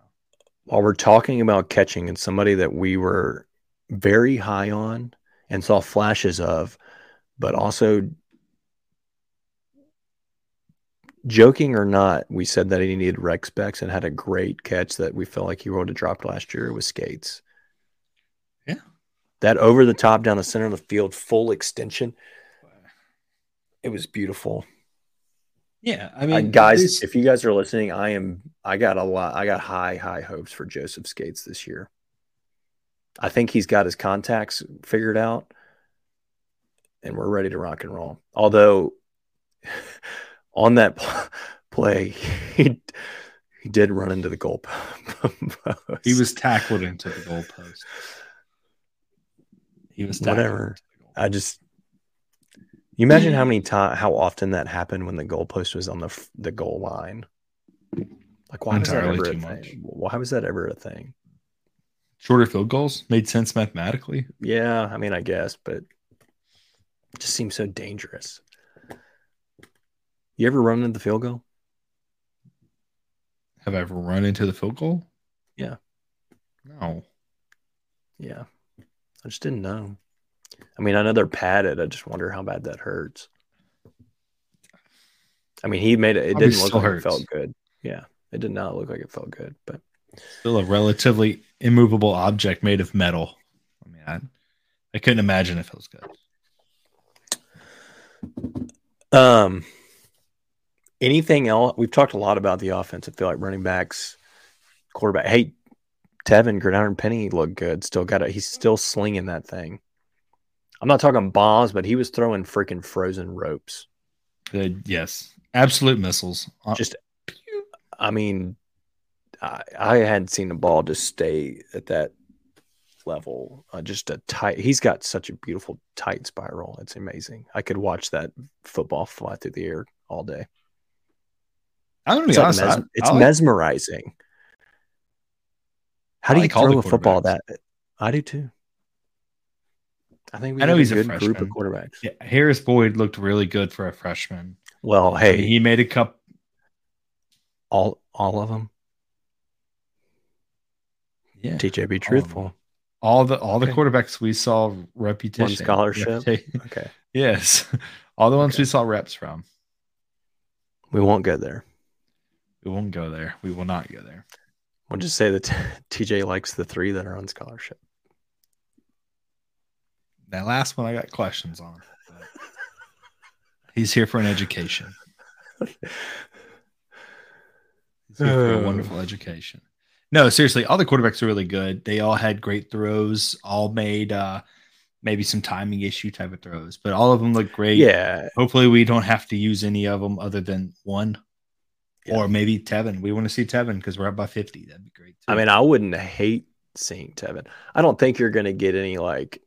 while we're talking about catching and somebody that we were very high on and saw flashes of, but also joking or not, we said that he needed rec specs and had a great catch that we felt like he would have dropped last year with Scates. Yeah. That over the top down the center of the field, full extension. It was beautiful. Yeah, I mean, uh, guys, if you guys are listening, I am. I got a lot. I got high, high hopes for Joseph Scates this year. I think he's got his contacts figured out, and we're ready to rock and roll. Although, on that play, he he did run into the goal post. He was tackled into the goal post. He was whatever. I just you imagine how many time how often that happened when the goalpost was on the the goal line. Like why Entirely was that ever a much. thing? Why was that ever a thing? Shorter field goals made sense mathematically. Yeah, I mean, I guess, but it just seems so dangerous. You ever run into the field goal? Have I ever run into the field goal? Yeah. No. Yeah. I just didn't know. I mean, I know they're padded. I just wonder how bad that hurts. I mean, he made it. It Probably didn't look like hurts. it felt good. Yeah, it did not look like it felt good, but still a relatively immovable object made of metal. I mean, I, I couldn't imagine if it was good. Um, anything else? We've talked a lot about the offense. I feel like running backs, quarterback. Hey, Tevin Gridiron Penny looked good. Still got it. He's still slinging that thing. I'm not talking bombs, but he was throwing freaking frozen ropes. Uh, yes, absolute missiles. Uh, just, I mean, I, I hadn't seen the ball just stay at that level. Uh, just a tight. He's got such a beautiful tight spiral. It's amazing. I could watch that football fly through the air all day. I'm gonna be it's honest. Like mes- it's like, mesmerizing. How do you throw a football that? I do too. I think we I know he's a good a group of quarterbacks. Yeah, Harris Boyd looked really good for a freshman. Well, hey, I mean, he made a cup. All all of them. Yeah, TJ, be um, truthful. All, the all okay. the quarterbacks we saw reputation One scholarship. okay. Yes, all the ones okay. we saw reps from. We won't go there. We won't go there. We will not go there. We'll just say that TJ likes the three that are on scholarship. That last one I got questions on. He's here for an education. He's here for a uh. wonderful education. No, seriously, all the quarterbacks are really good. They all had great throws, all made uh maybe some timing issue type of throws, but all of them look great. Yeah. Hopefully we don't have to use any of them other than one. Yeah. Or maybe Tevin. We want to see Tevin because we're up by 50. That'd be great. Too. I mean, I wouldn't hate seeing Tevin. I don't think you're going to get any like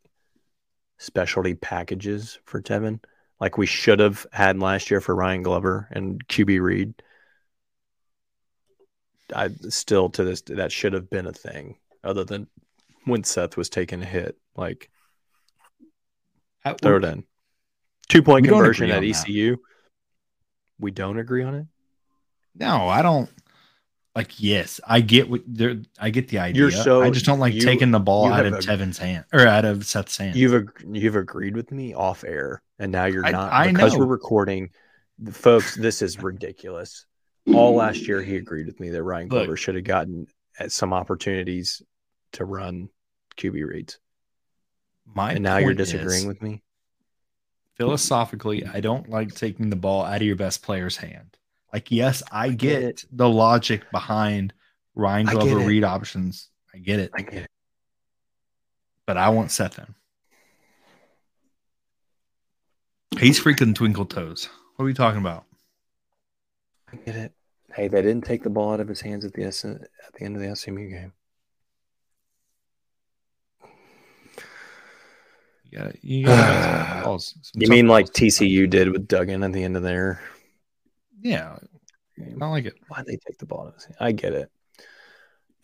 specialty packages for Tevin, like we should have had last year for Ryan Glover and QB Reed. I still to this that should have been a thing, other than when Seth was taking a hit. Like At, throw it in. Two point conversion at ECU. That. We don't agree on it. No, I don't like yes, I get what there. I get the idea. You're so, I just don't like you, taking the ball out of Tevin's hand or out of Seth's hand. You've you've agreed with me off air, and now you're not I, I because know. we're recording. Folks, this is ridiculous. All last year, he agreed with me that Ryan Glover should have gotten uh, some opportunities to run QB reads. My and now you're disagreeing is, with me. Philosophically, I don't like taking the ball out of your best player's hand. Like, yes, I, I get, get the logic behind Ryan Glover read options. I get it. I get it. But I want Seth in. He's freaking twinkle toes. What are we talking about? I get it. Hey, they didn't take the ball out of his hands at the S- at the end of the SMU game. Yeah, you, got you mean like TCU did with Duggan at the end of there? Yeah, I like it. Why'd they take the ball? I get it.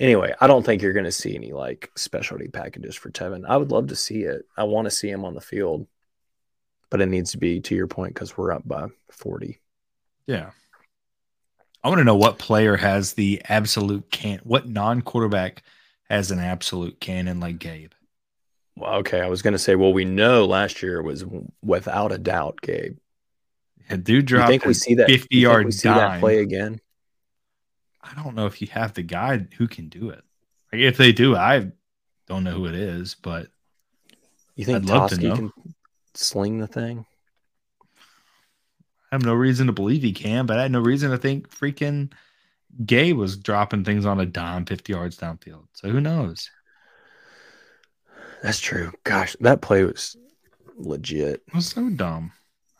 Anyway, I don't think you're going to see any like specialty packages for Tevin. I would love to see it. I want to see him on the field, but it needs to be to your point because we're up by 40. Yeah. I want to know what player has the absolute can. What non-quarterback has an absolute cannon like Gabe? Well, okay, I was going to say, well, we know last year was without a doubt Gabe. Yeah, dude dropped. You think we see that fifty yard we see that play again? I don't know if you have the guy who can do it. Like if they do, I don't know who it is, but You think I'd love to Toski know. can sling the thing? I have no reason to believe he can. But I had no reason to think freaking Gay was dropping things on a dime, fifty yards downfield. So who knows? That's true. Gosh, that play was legit. It was so dumb.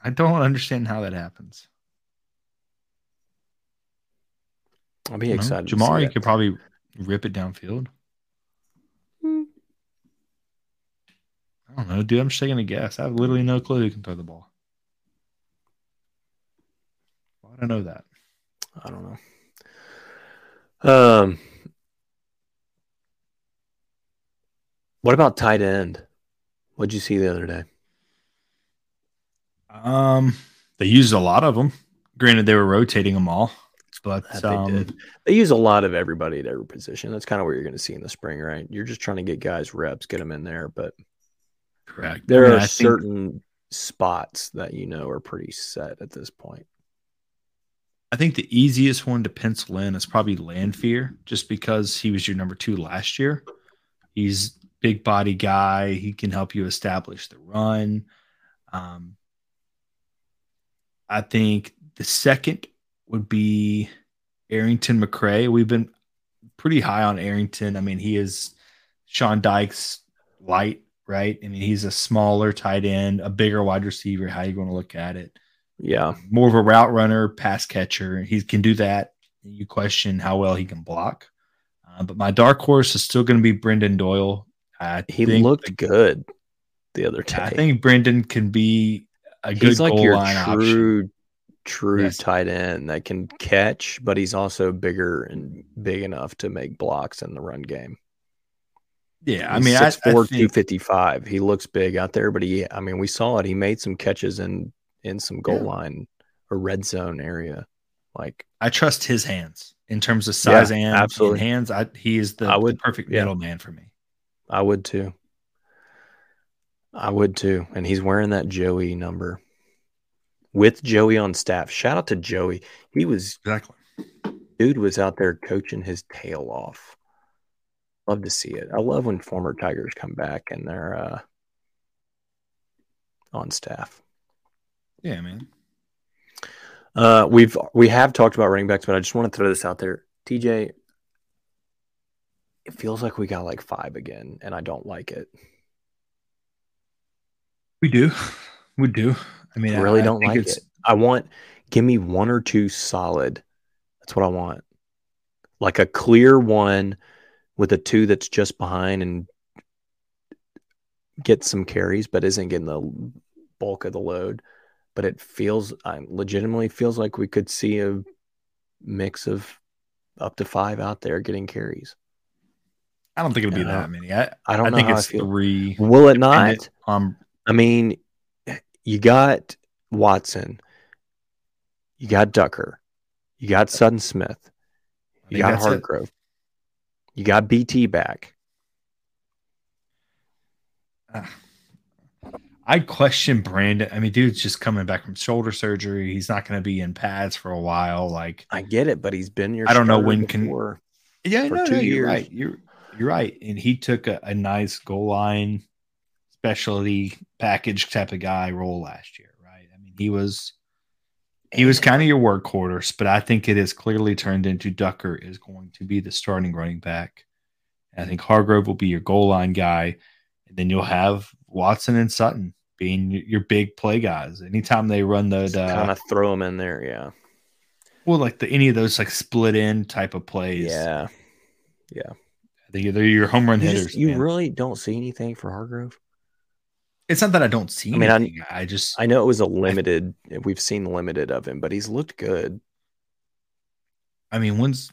I don't understand how that happens. I'll be You know, excited. to see Jamari that. could probably rip it downfield. Hmm. I don't know, dude. I'm just taking a guess. I have literally no clue who can throw the ball. Why would I know that? I don't know. Um, what about tight end? What'd you see the other day? Um, they used a lot of them. Granted, they were rotating them all, but they um, did. They use a lot of everybody at every position. That's kind of what you're going to see in the spring, right? You're just trying to get guys reps, get them in there, but correct. there I mean, are I think- certain spots that you know are pretty set at this point. I think the easiest one to pencil in is probably Landphere, just because he was your number two last year. He's big body guy. He can help you establish the run. Um, I think the second would be Arrington McCray. We've been pretty high on Arrington. I mean, he is Sean Dykes light, right? I mean, he's a smaller tight end, a bigger wide receiver. How you going to look at it? Yeah, more of a route runner, pass catcher. He can do that. You question how well he can block. Uh, but my dark horse is still going to be Brendan Doyle. I he looked good the other day. I think Brendan can be a good he's like goal your line option. true, true Yes. tight end that can catch, but he's also bigger and big enough to make blocks in the run game. Yeah, I He's mean, I, I 6'4", think, 255. He looks big out there, but he, I mean, we saw it. He made some catches in in some goal Yeah. line or red zone area. Like I trust his hands in terms of size Yeah, and, absolutely. and hands. I, he is the, I would- the perfect yeah. middleman for me. I would too. I would too. And he's wearing that Joey number with Joey on staff. Shout out to Joey. He was Exactly. dude was out there coaching his tail off. Love to see it. I love when former Tigers come back and they're uh, on staff. Yeah, man. Uh, we've we have talked about running backs, but I just want to throw this out there. TJ, it feels like we got like five again, and I don't like it. We do. We do. I mean, I really I don't think like it's- it. I want give me one or two solid. That's what I want. Like a clear one with a two that's just behind and get some carries, but isn't getting the bulk of the load. But it feels, I legitimately feels like we could see a mix of up to five out there getting carries. I don't think it'll be Yeah. Uh, that many. I, I don't I think it's three. Will it not? on um, I mean, you got Watson, you got Ducker, you got Sutton Smith, you got that's it. Hargrove, you got BT back. Ah. I question Brandon. I mean, dude's just coming back from shoulder surgery. He's not going to be in pads for a while. Like, I get it, but he's been your. I don't know when can- before. yeah, For no, two no, you're years. right. You're you're right. And he took a, a nice goal line specialty package type of guy role last year, right? I mean, he was he was kind of your workhorse, but I think it has clearly turned into Ducker is going to be the starting running back. And I think Hargrove will be your goal line guy, and then you'll have Watson and Sutton being your big play guys. Anytime they run the, the uh, kind of throw them in there. Yeah, well, like the any of those like split in type of plays, yeah. I think they're your home run You, hitters. just- you man. really don't see anything for Hargrove. it's not that I don't see. I mean, anything. I, just I know it was a limited. We've seen limited of him, but he's looked good. I mean, once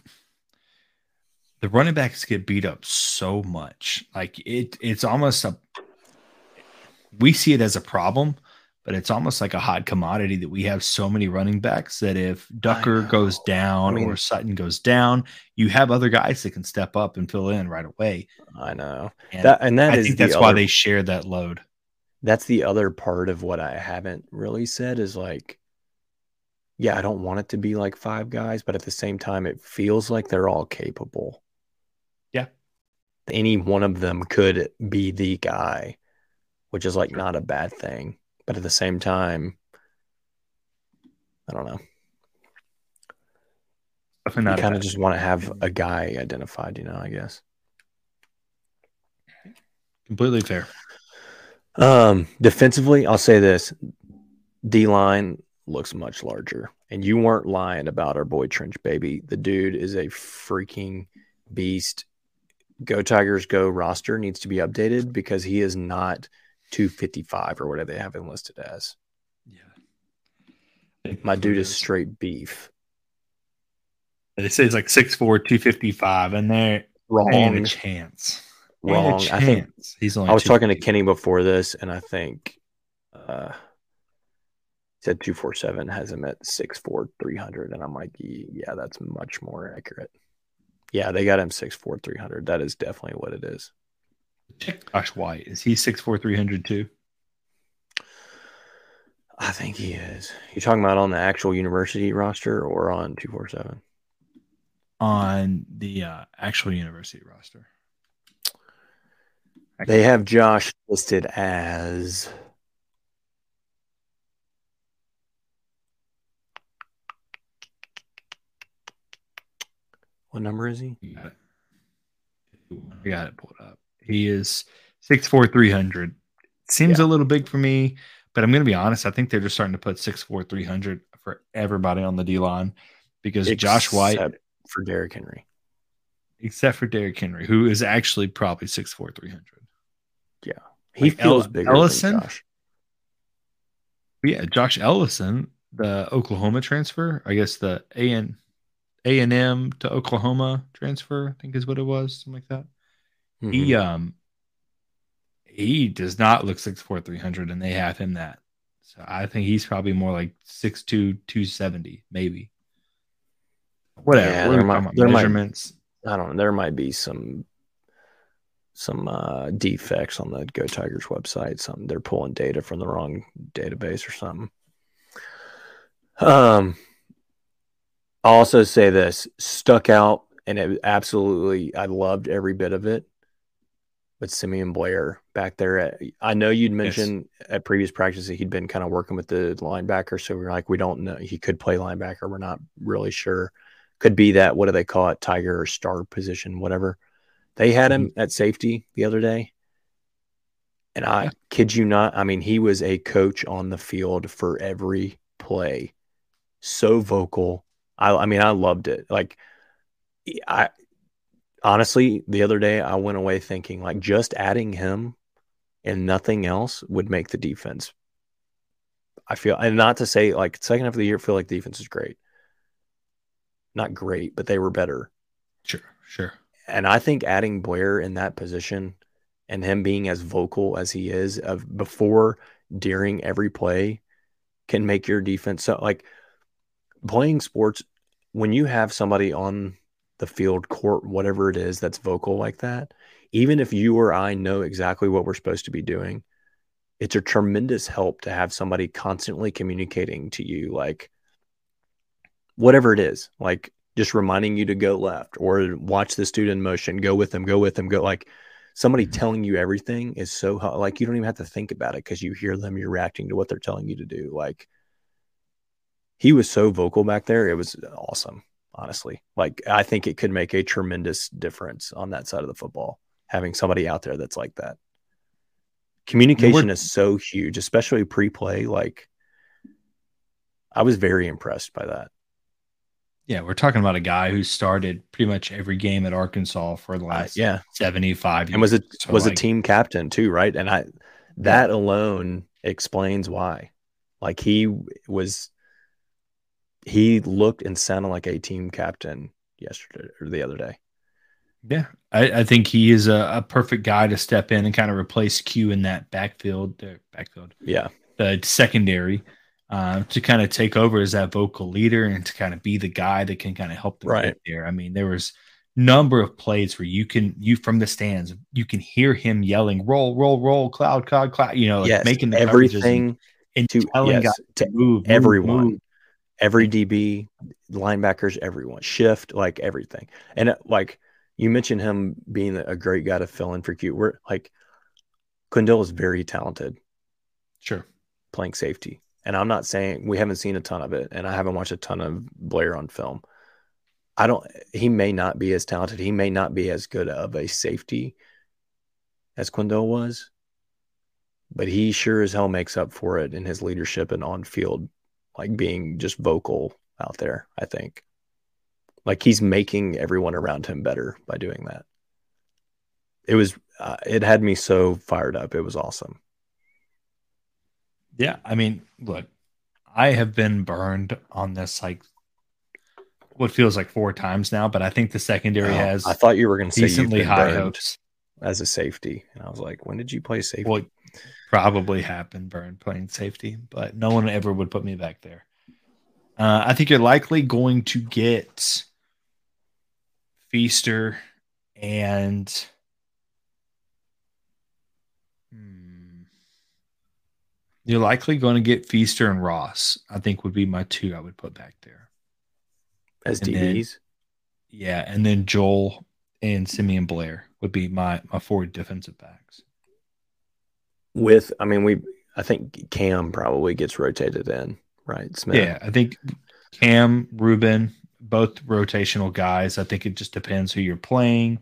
the running backs get beat up so much, like it, it's almost a. We see it as a problem, but it's almost like a hot commodity that we have so many running backs that if Ducker goes down I mean, or Sutton goes down, you have other guys that can step up and fill in right away. I know and that, and that I think that's other, why they share that load. That's the other part of what I haven't really said is like, yeah, I don't want it to be like five guys, but at the same time, it feels like they're all capable. Yeah, any one of them could be the guy, which is like sure. not a bad thing but at the same time, I don't know. you kind of just want to have a guy identified, you know, I guess. Completely fair. Um, defensively, I'll say this D line looks much larger. And you weren't lying about our boy Trench Baby. The dude is a freaking beast. Go Tigers Go roster needs to be updated because he is not – 255 or whatever they have him listed as. Yeah. My dude is straight beef. They say it's like 6'4, 255, and they're wrong. Ain't a chance. Wrong. A chance. I think he's only I was talking to Kenny before this, and I think uh said 247 has him at 6'4, 300. And I'm like, yeah, that's much more accurate. Yeah, they got him 6'4, 300. That is definitely what it is. Check Josh White. Is he six four three hundred two? I think he is. You talking about on the actual university roster or on two four seven? On the uh, actual university roster. They have Josh listed as What number is he? got it. I got it pulled up. He is 6'4, 300. Seems yeah. a little big for me, but I'm going to be honest. I think they're just starting to put 6'4, 300 for everybody on the D line because except Josh White. For Derrick Henry. Except for Derrick Henry, who is actually probably 6'4, 300. Yeah. He like feels El- bigger Ellison, Josh. Yeah, Josh Ellison, the Oklahoma transfer, I guess the A and A and M to Oklahoma transfer, I think is what it was, something like that. Mm-hmm. He um he does not look six four three hundred, and they have him that. So I think he's probably more like six two two seventy, maybe. Whatever. Yeah, there might, there measurements. Might, I don't know. There might be some some uh, defects on the Go Tigers website. Some they're pulling data from the wrong database or something. Um, I'll also say this stuck out, and it absolutely I loved every bit of it with Simeon Blair back there. At, I know you'd mentioned yes. at previous practice that he'd been kind of working with the linebacker. So we are like, we don't know. He could play linebacker. We're not really sure. Could be that, what do they call it? Tiger or star position, whatever. They had him mm-hmm. at safety the other day. And I yeah. kid you not, I mean, he was a coach on the field for every play. So vocal. I, I mean, I loved it. Like, I honestly, the other day I went away thinking like just adding him and nothing else would make the defense. I feel, and not to say like second half of the year, I feel like defense is great. Not great, but they were better. Sure, sure. And I think adding Blair in that position and him being as vocal as he is of before, during every play can make your defense so like playing sports when you have somebody on the field, court, whatever it is that's vocal like that, even if you or I know exactly what we're supposed to be doing, it's a tremendous help to have somebody constantly communicating to you, like whatever it is, like just reminding you to go left or watch the student motion, go with them, go with them, go like somebody mm-hmm. telling you everything is so like you don't even have to think about it because you hear them, you're reacting to what they're telling you to do. Like he was so vocal back there, it was awesome honestly. Like I think it could make a tremendous difference on that side of the football, having somebody out there that's like that. Communication is so huge, especially pre-play. Like I was very impressed by that. Yeah, we're talking about a guy who started pretty much every game at Arkansas for the last uh, yeah 75 and was a so was like, a team captain too, right? And I that yeah. alone explains why. Like he was he looked and sounded like a team captain yesterday or the other day. Yeah, I, I think he is a, a, perfect guy to step in and kind of replace Q in that backfield. Uh, backfield. Yeah, the secondary uh, to kind of take over as that vocal leader and to kind of be the guy that can kind of help them Right. there. I mean, there was number of plays where you can you from the stands you can hear him yelling roll roll roll cloud cloud cloud you know like yes, making the everything and to telling yes, to move, everyone. move. Every DB, linebackers, everyone shift like everything. And uh, like you mentioned him being a great guy to fill in for Q. We're like Quindell is very talented Sure. playing safety. And I'm not saying we haven't seen a ton of it, and I haven't watched a ton of Blair on film. I don't. He may not be as talented. He may not be as good of a safety as Quindell was, but he sure as hell makes up for it in his leadership and on field, like being just vocal out there. I think, like he's making everyone around him better by doing that. It was. Uh, it had me so fired up. It was awesome. Yeah, I mean, look, I have been burned on this like what feels like four times now, but I think the secondary Oh, has I thought you were going to say decently high hopes. as a safety, and I was like, when did you play safety? Well, probably have been burned playing safety, but no one ever would put me back there. Uh, I think you're likely going to get Feaster and Hmm. you're likely going to get Feaster and Ross. I think would be my two I would put back there. as and then- DBs. Yeah, and then Joel and Simeon Blair would be my my four defensive backs. With I mean we I think Cam probably gets rotated in, right? Smith. Yeah, I think Cam, Ruben, both rotational guys. I think it just depends who you're playing.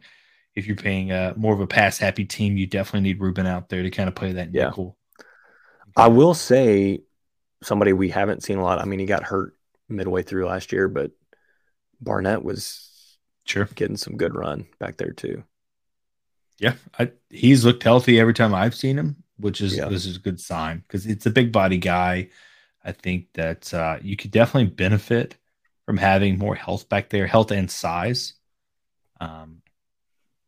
If you're playing a more of a pass happy team, you definitely need Ruben out there to kind of play that Yeah. nickel. I will say somebody we haven't seen a lot. I mean, he got hurt midway through last year, but Barnett was Sure. getting some good run back there too. Yeah, I, he's looked healthy every time I've seen him, which is Yeah. this is a good sign because it's a big body guy. I think that uh, you could definitely benefit from having more health back there, health and size. Um,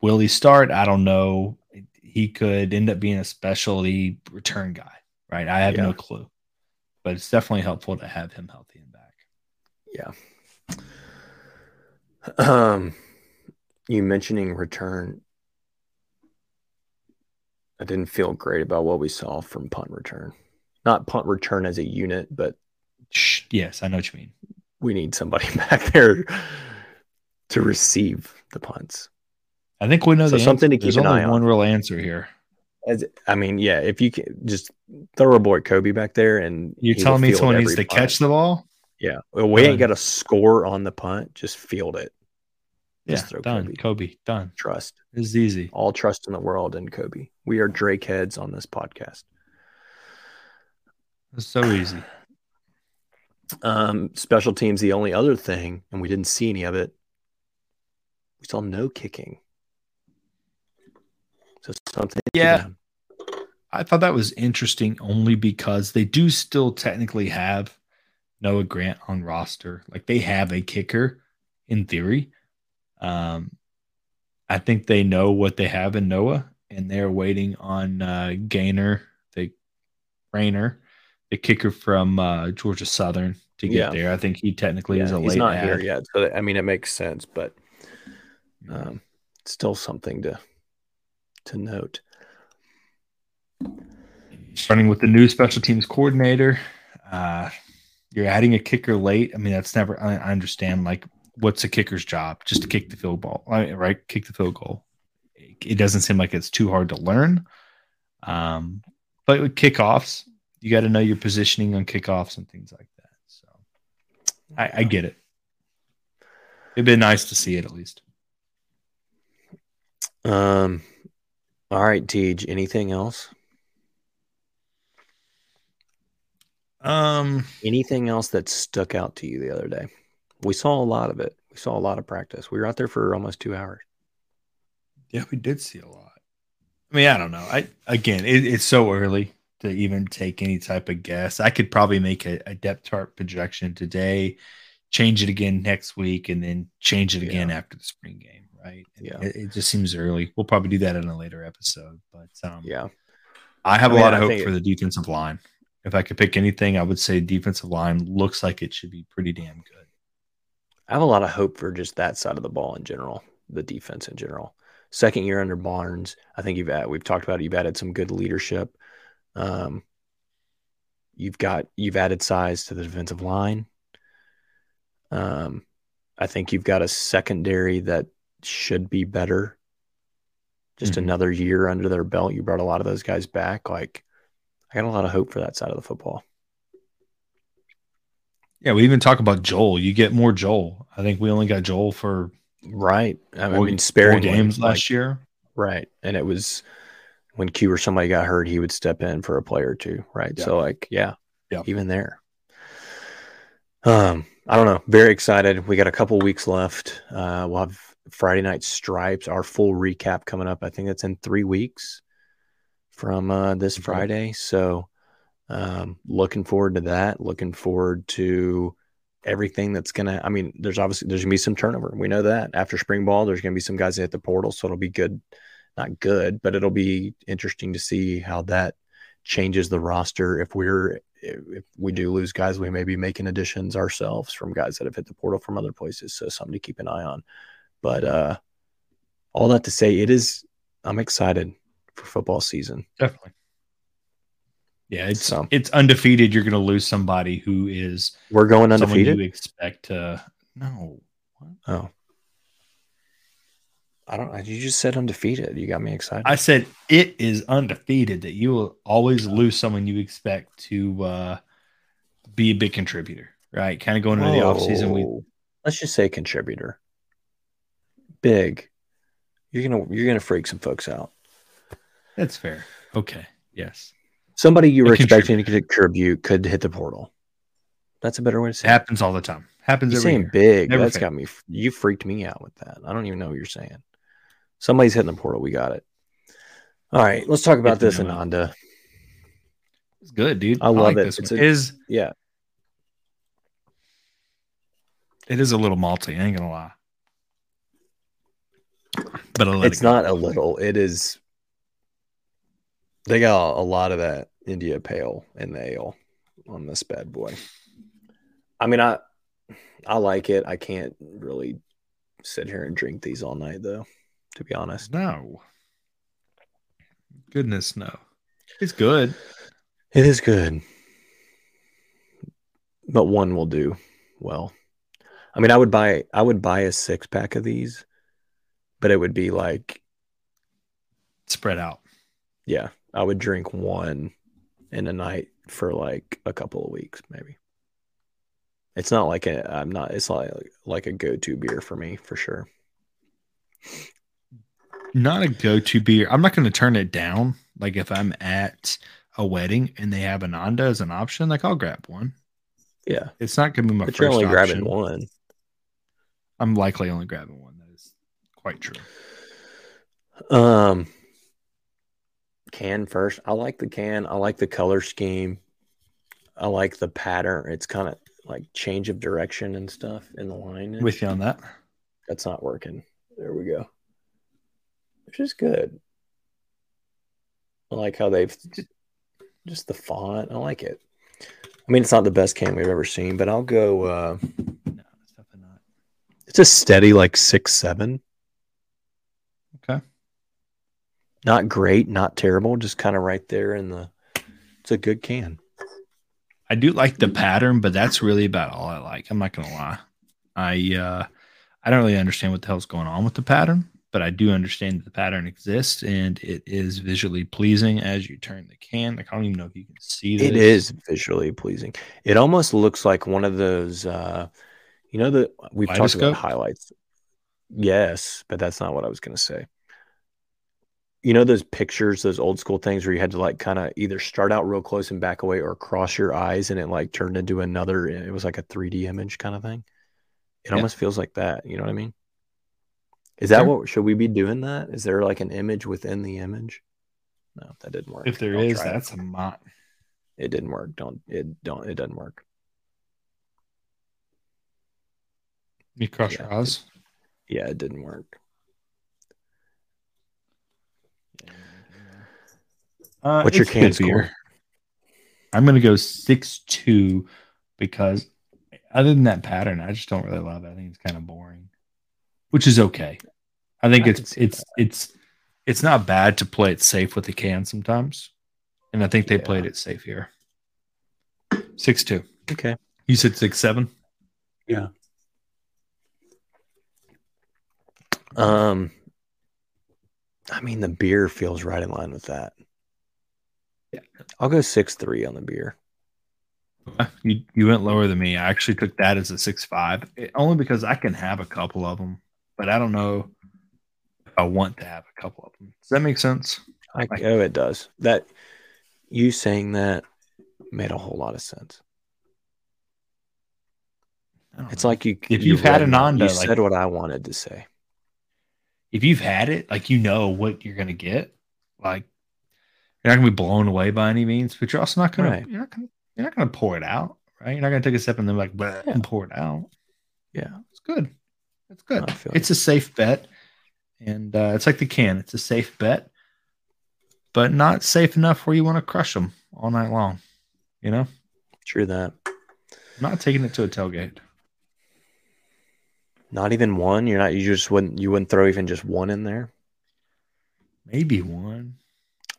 will he start? I don't know. He could end up being a specialty return guy, right? I have Yeah. no clue, but it's definitely helpful to have him healthy and back. Yeah. Um, you mentioning return. I didn't feel great about what we saw from punt return. Not punt return as a unit, but yes, I know what you mean. we need somebody back there to receive the punts. I think we know So something to answer. There's keep an only eye on. one real answer here. As I mean, yeah, if you can just throw a boy Kobe back there and You're telling me someone needs to punt. catch the ball? Yeah, well, we ain't got a score on the punt. Just field it. Yeah, throw done. Kobe. Kobe. done. Trust This is easy. all trust in the world in Kobe. We are Drake heads on this podcast. It's so easy. Um, special teams. The only other thing, and we didn't see any of it. We saw no kicking. So something. Yeah. I thought that was interesting only because they do still technically have Noah Grant on roster. Like they have a kicker in theory. Um, I think they know what they have in Noah, and they're waiting on uh, Gainer, the Raynor, the kicker from uh, Georgia Southern, to get Yeah. there. I think he technically is Yeah, a he's late not add. here yet. So I mean, it makes sense, but um, still something to to note. starting with the new special teams coordinator. Uh, you're adding a kicker late. I mean, that's never. I, I understand. Like, what's a kicker's job? Just to kick the field ball, right? Kick the field goal. It, doesn't seem like it's too hard to learn. Um, but with kickoffs, you got to know your positioning on kickoffs and things like that. So, I, I get it. It'd been nice to see it at least. Um, all right, Tej. Anything else? Um, Anything else that stuck out to you the other day? We saw a lot of it. We saw a lot of practice. We were out there for almost two hours. Yeah, we did see a lot. I mean, I don't know. I again, it, it's so early to even take any type of guess. I could probably make a, a depth chart projection today, change it again next week, and then change it again Yeah. after the spring game. Right? Yeah. it, it just seems early. We'll probably do that in a later episode. But um, Yeah. I have I a mean, lot of I hope for it- the defensive line if I could pick anything, I would say defensive line looks like it should be pretty damn good. I have a lot of hope for just that side of the ball in general, the defense in general. Second year under Barnes, I think you've we've talked about it, you've added some good leadership. Um, you've got you've added size to the defensive line. Um, I think you've got a secondary that should be better. Just mm-hmm. another year under their belt. You brought a lot of those guys back. Like I got a lot of hope for that side of the football. Yeah, we even talk about Joel. You get more Joel. I think we only got Joel for right. I four, mean, sparing games last like, year. Right, and it was when Q or somebody got hurt, he would step in for a play or two. Right. Yeah. So like, yeah, yeah, even there. Um, I don't know. Very excited. We got a couple weeks left. Uh, we'll have Friday night stripes. Our full recap coming up. I think that's in three weeks from uh, this Friday. So, um, looking forward to that. Looking forward to everything that's gonna. I mean, there's obviously there's gonna be some turnover. We know that after spring ball, there's gonna be some guys that hit the portal, so it'll be good. Not good, but it'll be interesting to see how that changes the roster. If we're if we do lose guys, we may be making additions ourselves from guys that have hit the portal from other places. So something to keep an eye on. But uh, all that to say, it is. I'm excited for football season. Definitely. Yeah, it's so, it's undefeated. You're going to lose somebody who is we're going undefeated. You expect to no. What? Oh, I don't. You just said undefeated. You got me excited. I said it is undefeated. That you will always lose someone you expect to uh, be a big contributor, right? Kind of going into oh, the offseason. We let's just say contributor. Big. You're gonna you're gonna freak some folks out. That's fair. Okay. Yes. Somebody you were expecting to contribute could hit the portal. That's a better way to say. It happens all the time. Happens. You're saying year. big. Never That's got me. You freaked me out with that. I don't even know what you're saying. Somebody's hitting the portal. We got it. All right, let's talk about this Ananda. It's good, dude. I, I love like it. It's a, is yeah. It is a little malty. I ain't gonna lie. But it's it not a little. It is they got a lot of that India Pale in the ale on this bad boy. I mean, I I like it. I can't really sit here and drink these all night, though. To be honest, no. Goodness, no. It's good. It is good, but one will do well. I mean, I would buy I would buy a six pack of these, but it would be like spread out. Yeah, I would drink one in a night for like a couple of weeks, maybe. It's not like a I'm not it's like like a go-to beer for me for sure. Not a go-to beer. I'm not going to turn it down. Like if I'm at a wedding and they have Ananda as an option, like I'll grab one. Yeah, it's not going to be my but 1st you're only option. grabbing one. I'm likely only grabbing one. That is quite true. Um, can first. I like the can. I like the color scheme. I like the pattern. It's kind of like change of direction and stuff in the line. With you on that. That's not working. There we go. Which is good. I like how they've just the font. I like it. I mean, it's not the best can we've ever seen, but I'll go. Uh, no, it's definitely not. It's a steady like six seven. Okay. Not great, not terrible, just kind of right there in the. It's a good can. I do like the pattern, but that's really about all I like. I'm not gonna lie. I uh, I don't really understand what the hell's going on with the pattern, but I do understand that the pattern exists and it is visually pleasing as you turn the can. Like, I don't even know if you can see this. It is visually pleasing. It almost looks like one of those. Uh, you know that we've talked about highlights. Yes, but that's not what I was going to say you know those pictures those old school things where you had to like kind of either start out real close and back away or cross your eyes and it like turned into another it was like a 3d image kind of thing? It yeah. almost feels like that you know what i mean? Is that sure. what should we be doing that? Is there like an image within the image? No that didn't work. If there don't is, that's it. a mod it didn't work. Don't it don't it doesn't work. You cross yeah, your eyes? It, yeah it didn't work Uh, What's your can score? I'm going to go six two because other than that pattern, I just don't really love it. I think it's kind of boring, which is okay. I think I it's it's that. it's it's not bad to play it safe with the can sometimes, and I think they yeah. played it safe here. Six two. Okay. You said six seven. Yeah. Um, I mean, the beer feels right in line with that. I'll go six three on the beer. Uh, you you went lower than me. I actually took that as a six five, eh, only because I can have a couple of them, but I don't know if I want to have a couple of them. Does that make sense? I like, oh, it does. That you saying that made a whole lot of sense. It's know. like you if you've had a Nanda, you like, said what I wanted to say if you've had it, like you know what you're gonna get. Like you're not gonna be blown away by any means, but you're also not gonna right. you're not gonna you're not gonna pour it out, right? You're not gonna take a sip and then like yeah. and pour it out. Yeah, it's good. It's good. It's a safe bet, and uh, it's like the can. It's a safe bet, but not safe enough where you want to crush them all night long. You know. True that. I'm not taking it to a tailgate. Not even one. You're not. You just wouldn't. You wouldn't throw even just one in there. Maybe one.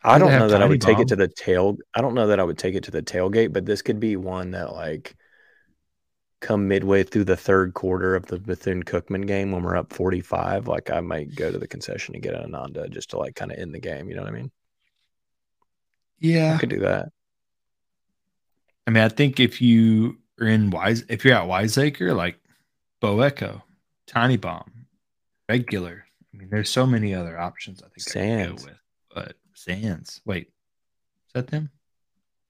I don't know that I would bomb? take it to the tail. I don't know that I would take it to the tailgate, but this could be one that like come midway through the third quarter of the Bethune Cookman game when we're up 45, like I might go to the concession and get an Ananda just to like kind of end the game. You know what I mean? Yeah. I could do that. I mean, I think if you are in Wise, if you're at Wiseacre, like Bo Echo, Tiny Bomb, regular. I mean, there's so many other options. I think Sands. I with, but Sands. Wait, is that them?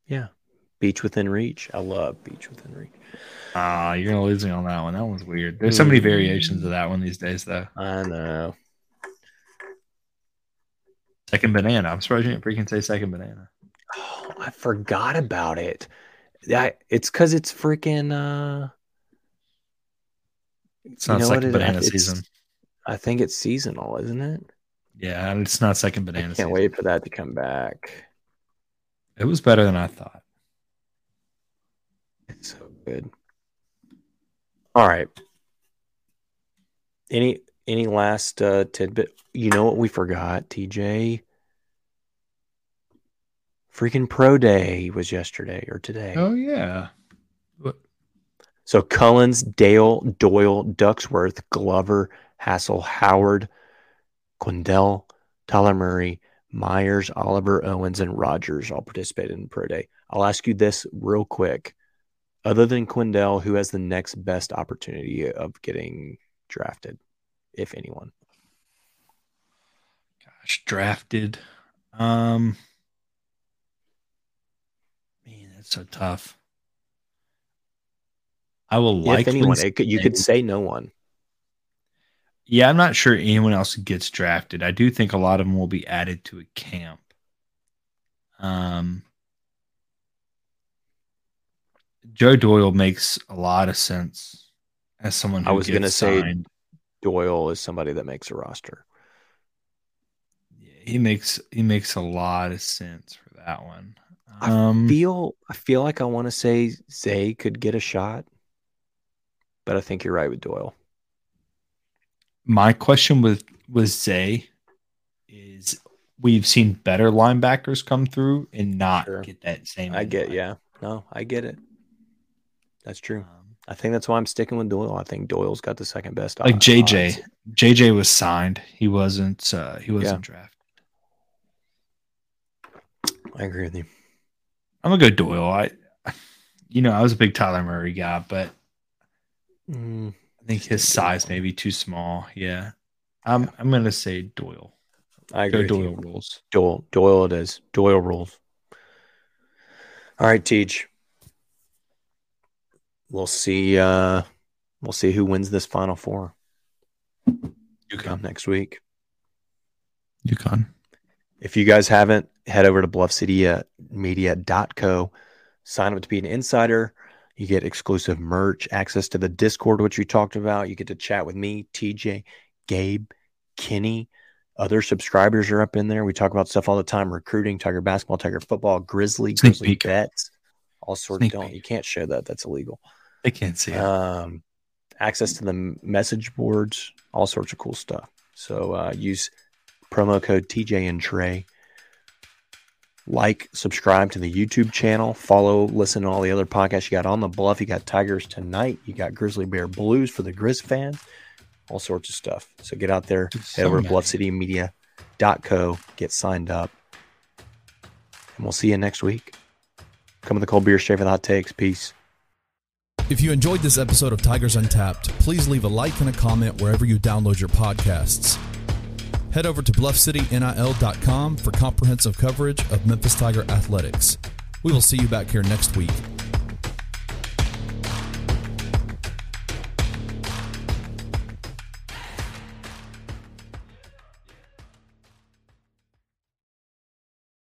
Yeah, Beach Within Reach. I love Beach Within Reach. Ah, uh, you're gonna lose me on that one. That one's weird. There's so many variations of that one these days, though. I know. Second banana. I'm surprised you didn't freaking say second banana. Oh, I forgot about it. I, it's because it's freaking. uh it's not you know second banana season. I think it's seasonal, isn't it? Yeah, it's not second banana. I can't season. wait for that to come back. It was better than I thought. It's so good. All right. Any any last uh, tidbit? You know what we forgot, TJ? Freaking pro day was yesterday or today. Oh yeah. What so Cullens, Dale, Doyle, Ducksworth, Glover, Hassel, Howard, Quindell, Tyler Murray, Myers, Oliver, Owens, and Rogers all participated in Pro Day. I'll ask you this real quick. Other than Quindell, who has the next best opportunity of getting drafted, if anyone? Gosh, drafted. Um man, that's so tough. I will like anyone. Could, you could say no one. Yeah, I'm not sure anyone else gets drafted. I do think a lot of them will be added to a camp. Um, Joe Doyle makes a lot of sense as someone who I was going to say Doyle is somebody that makes a roster. Yeah, he makes he makes a lot of sense for that one. Um, I feel I feel like I want to say Zay could get a shot but I think you're right with Doyle. My question with with Zay is we've seen better linebackers come through and not sure. get that same. I get, line. yeah, no, I get it. That's true. Um, I think that's why I'm sticking with Doyle. I think Doyle's got the second best. Like JJ, odds. JJ was signed. He wasn't. Uh, he wasn't yeah. drafted. I agree with you. I'm gonna go Doyle. I, you know, I was a big Tyler Murray guy, but Mm, I think his size may be too small. Yeah. I'm yeah. I'm gonna say Doyle. I agree. Go Doyle rules. Doyle Doyle it is. Doyle rules. All right, Teach. We'll see uh we'll see who wins this final four. You come next week. UConn. If you guys haven't, head over to bluffcitymedia.co. Sign up to be an insider. You get exclusive merch, access to the Discord, which you talked about. You get to chat with me, TJ, Gabe, Kenny. Other subscribers are up in there. We talk about stuff all the time recruiting, Tiger basketball, Tiger football, Grizzly, Grizzly bets. All sorts. Sneak Don't peek. you can't share that. That's illegal. I can't see it. Um, access to the message boards, all sorts of cool stuff. So uh, use promo code TJ and Trey. Like, subscribe to the YouTube channel, follow, listen to all the other podcasts you got on the bluff. You got Tigers tonight, you got Grizzly Bear Blues for the Grizz fans, all sorts of stuff. So get out there, There's head so over to many. bluffcitymedia.co, get signed up, and we'll see you next week. Come with the cold beer, shave for the hot takes. Peace. If you enjoyed this episode of Tigers Untapped, please leave a like and a comment wherever you download your podcasts. Head over to bluffcitynil.com for comprehensive coverage of Memphis Tiger athletics. We will see you back here next week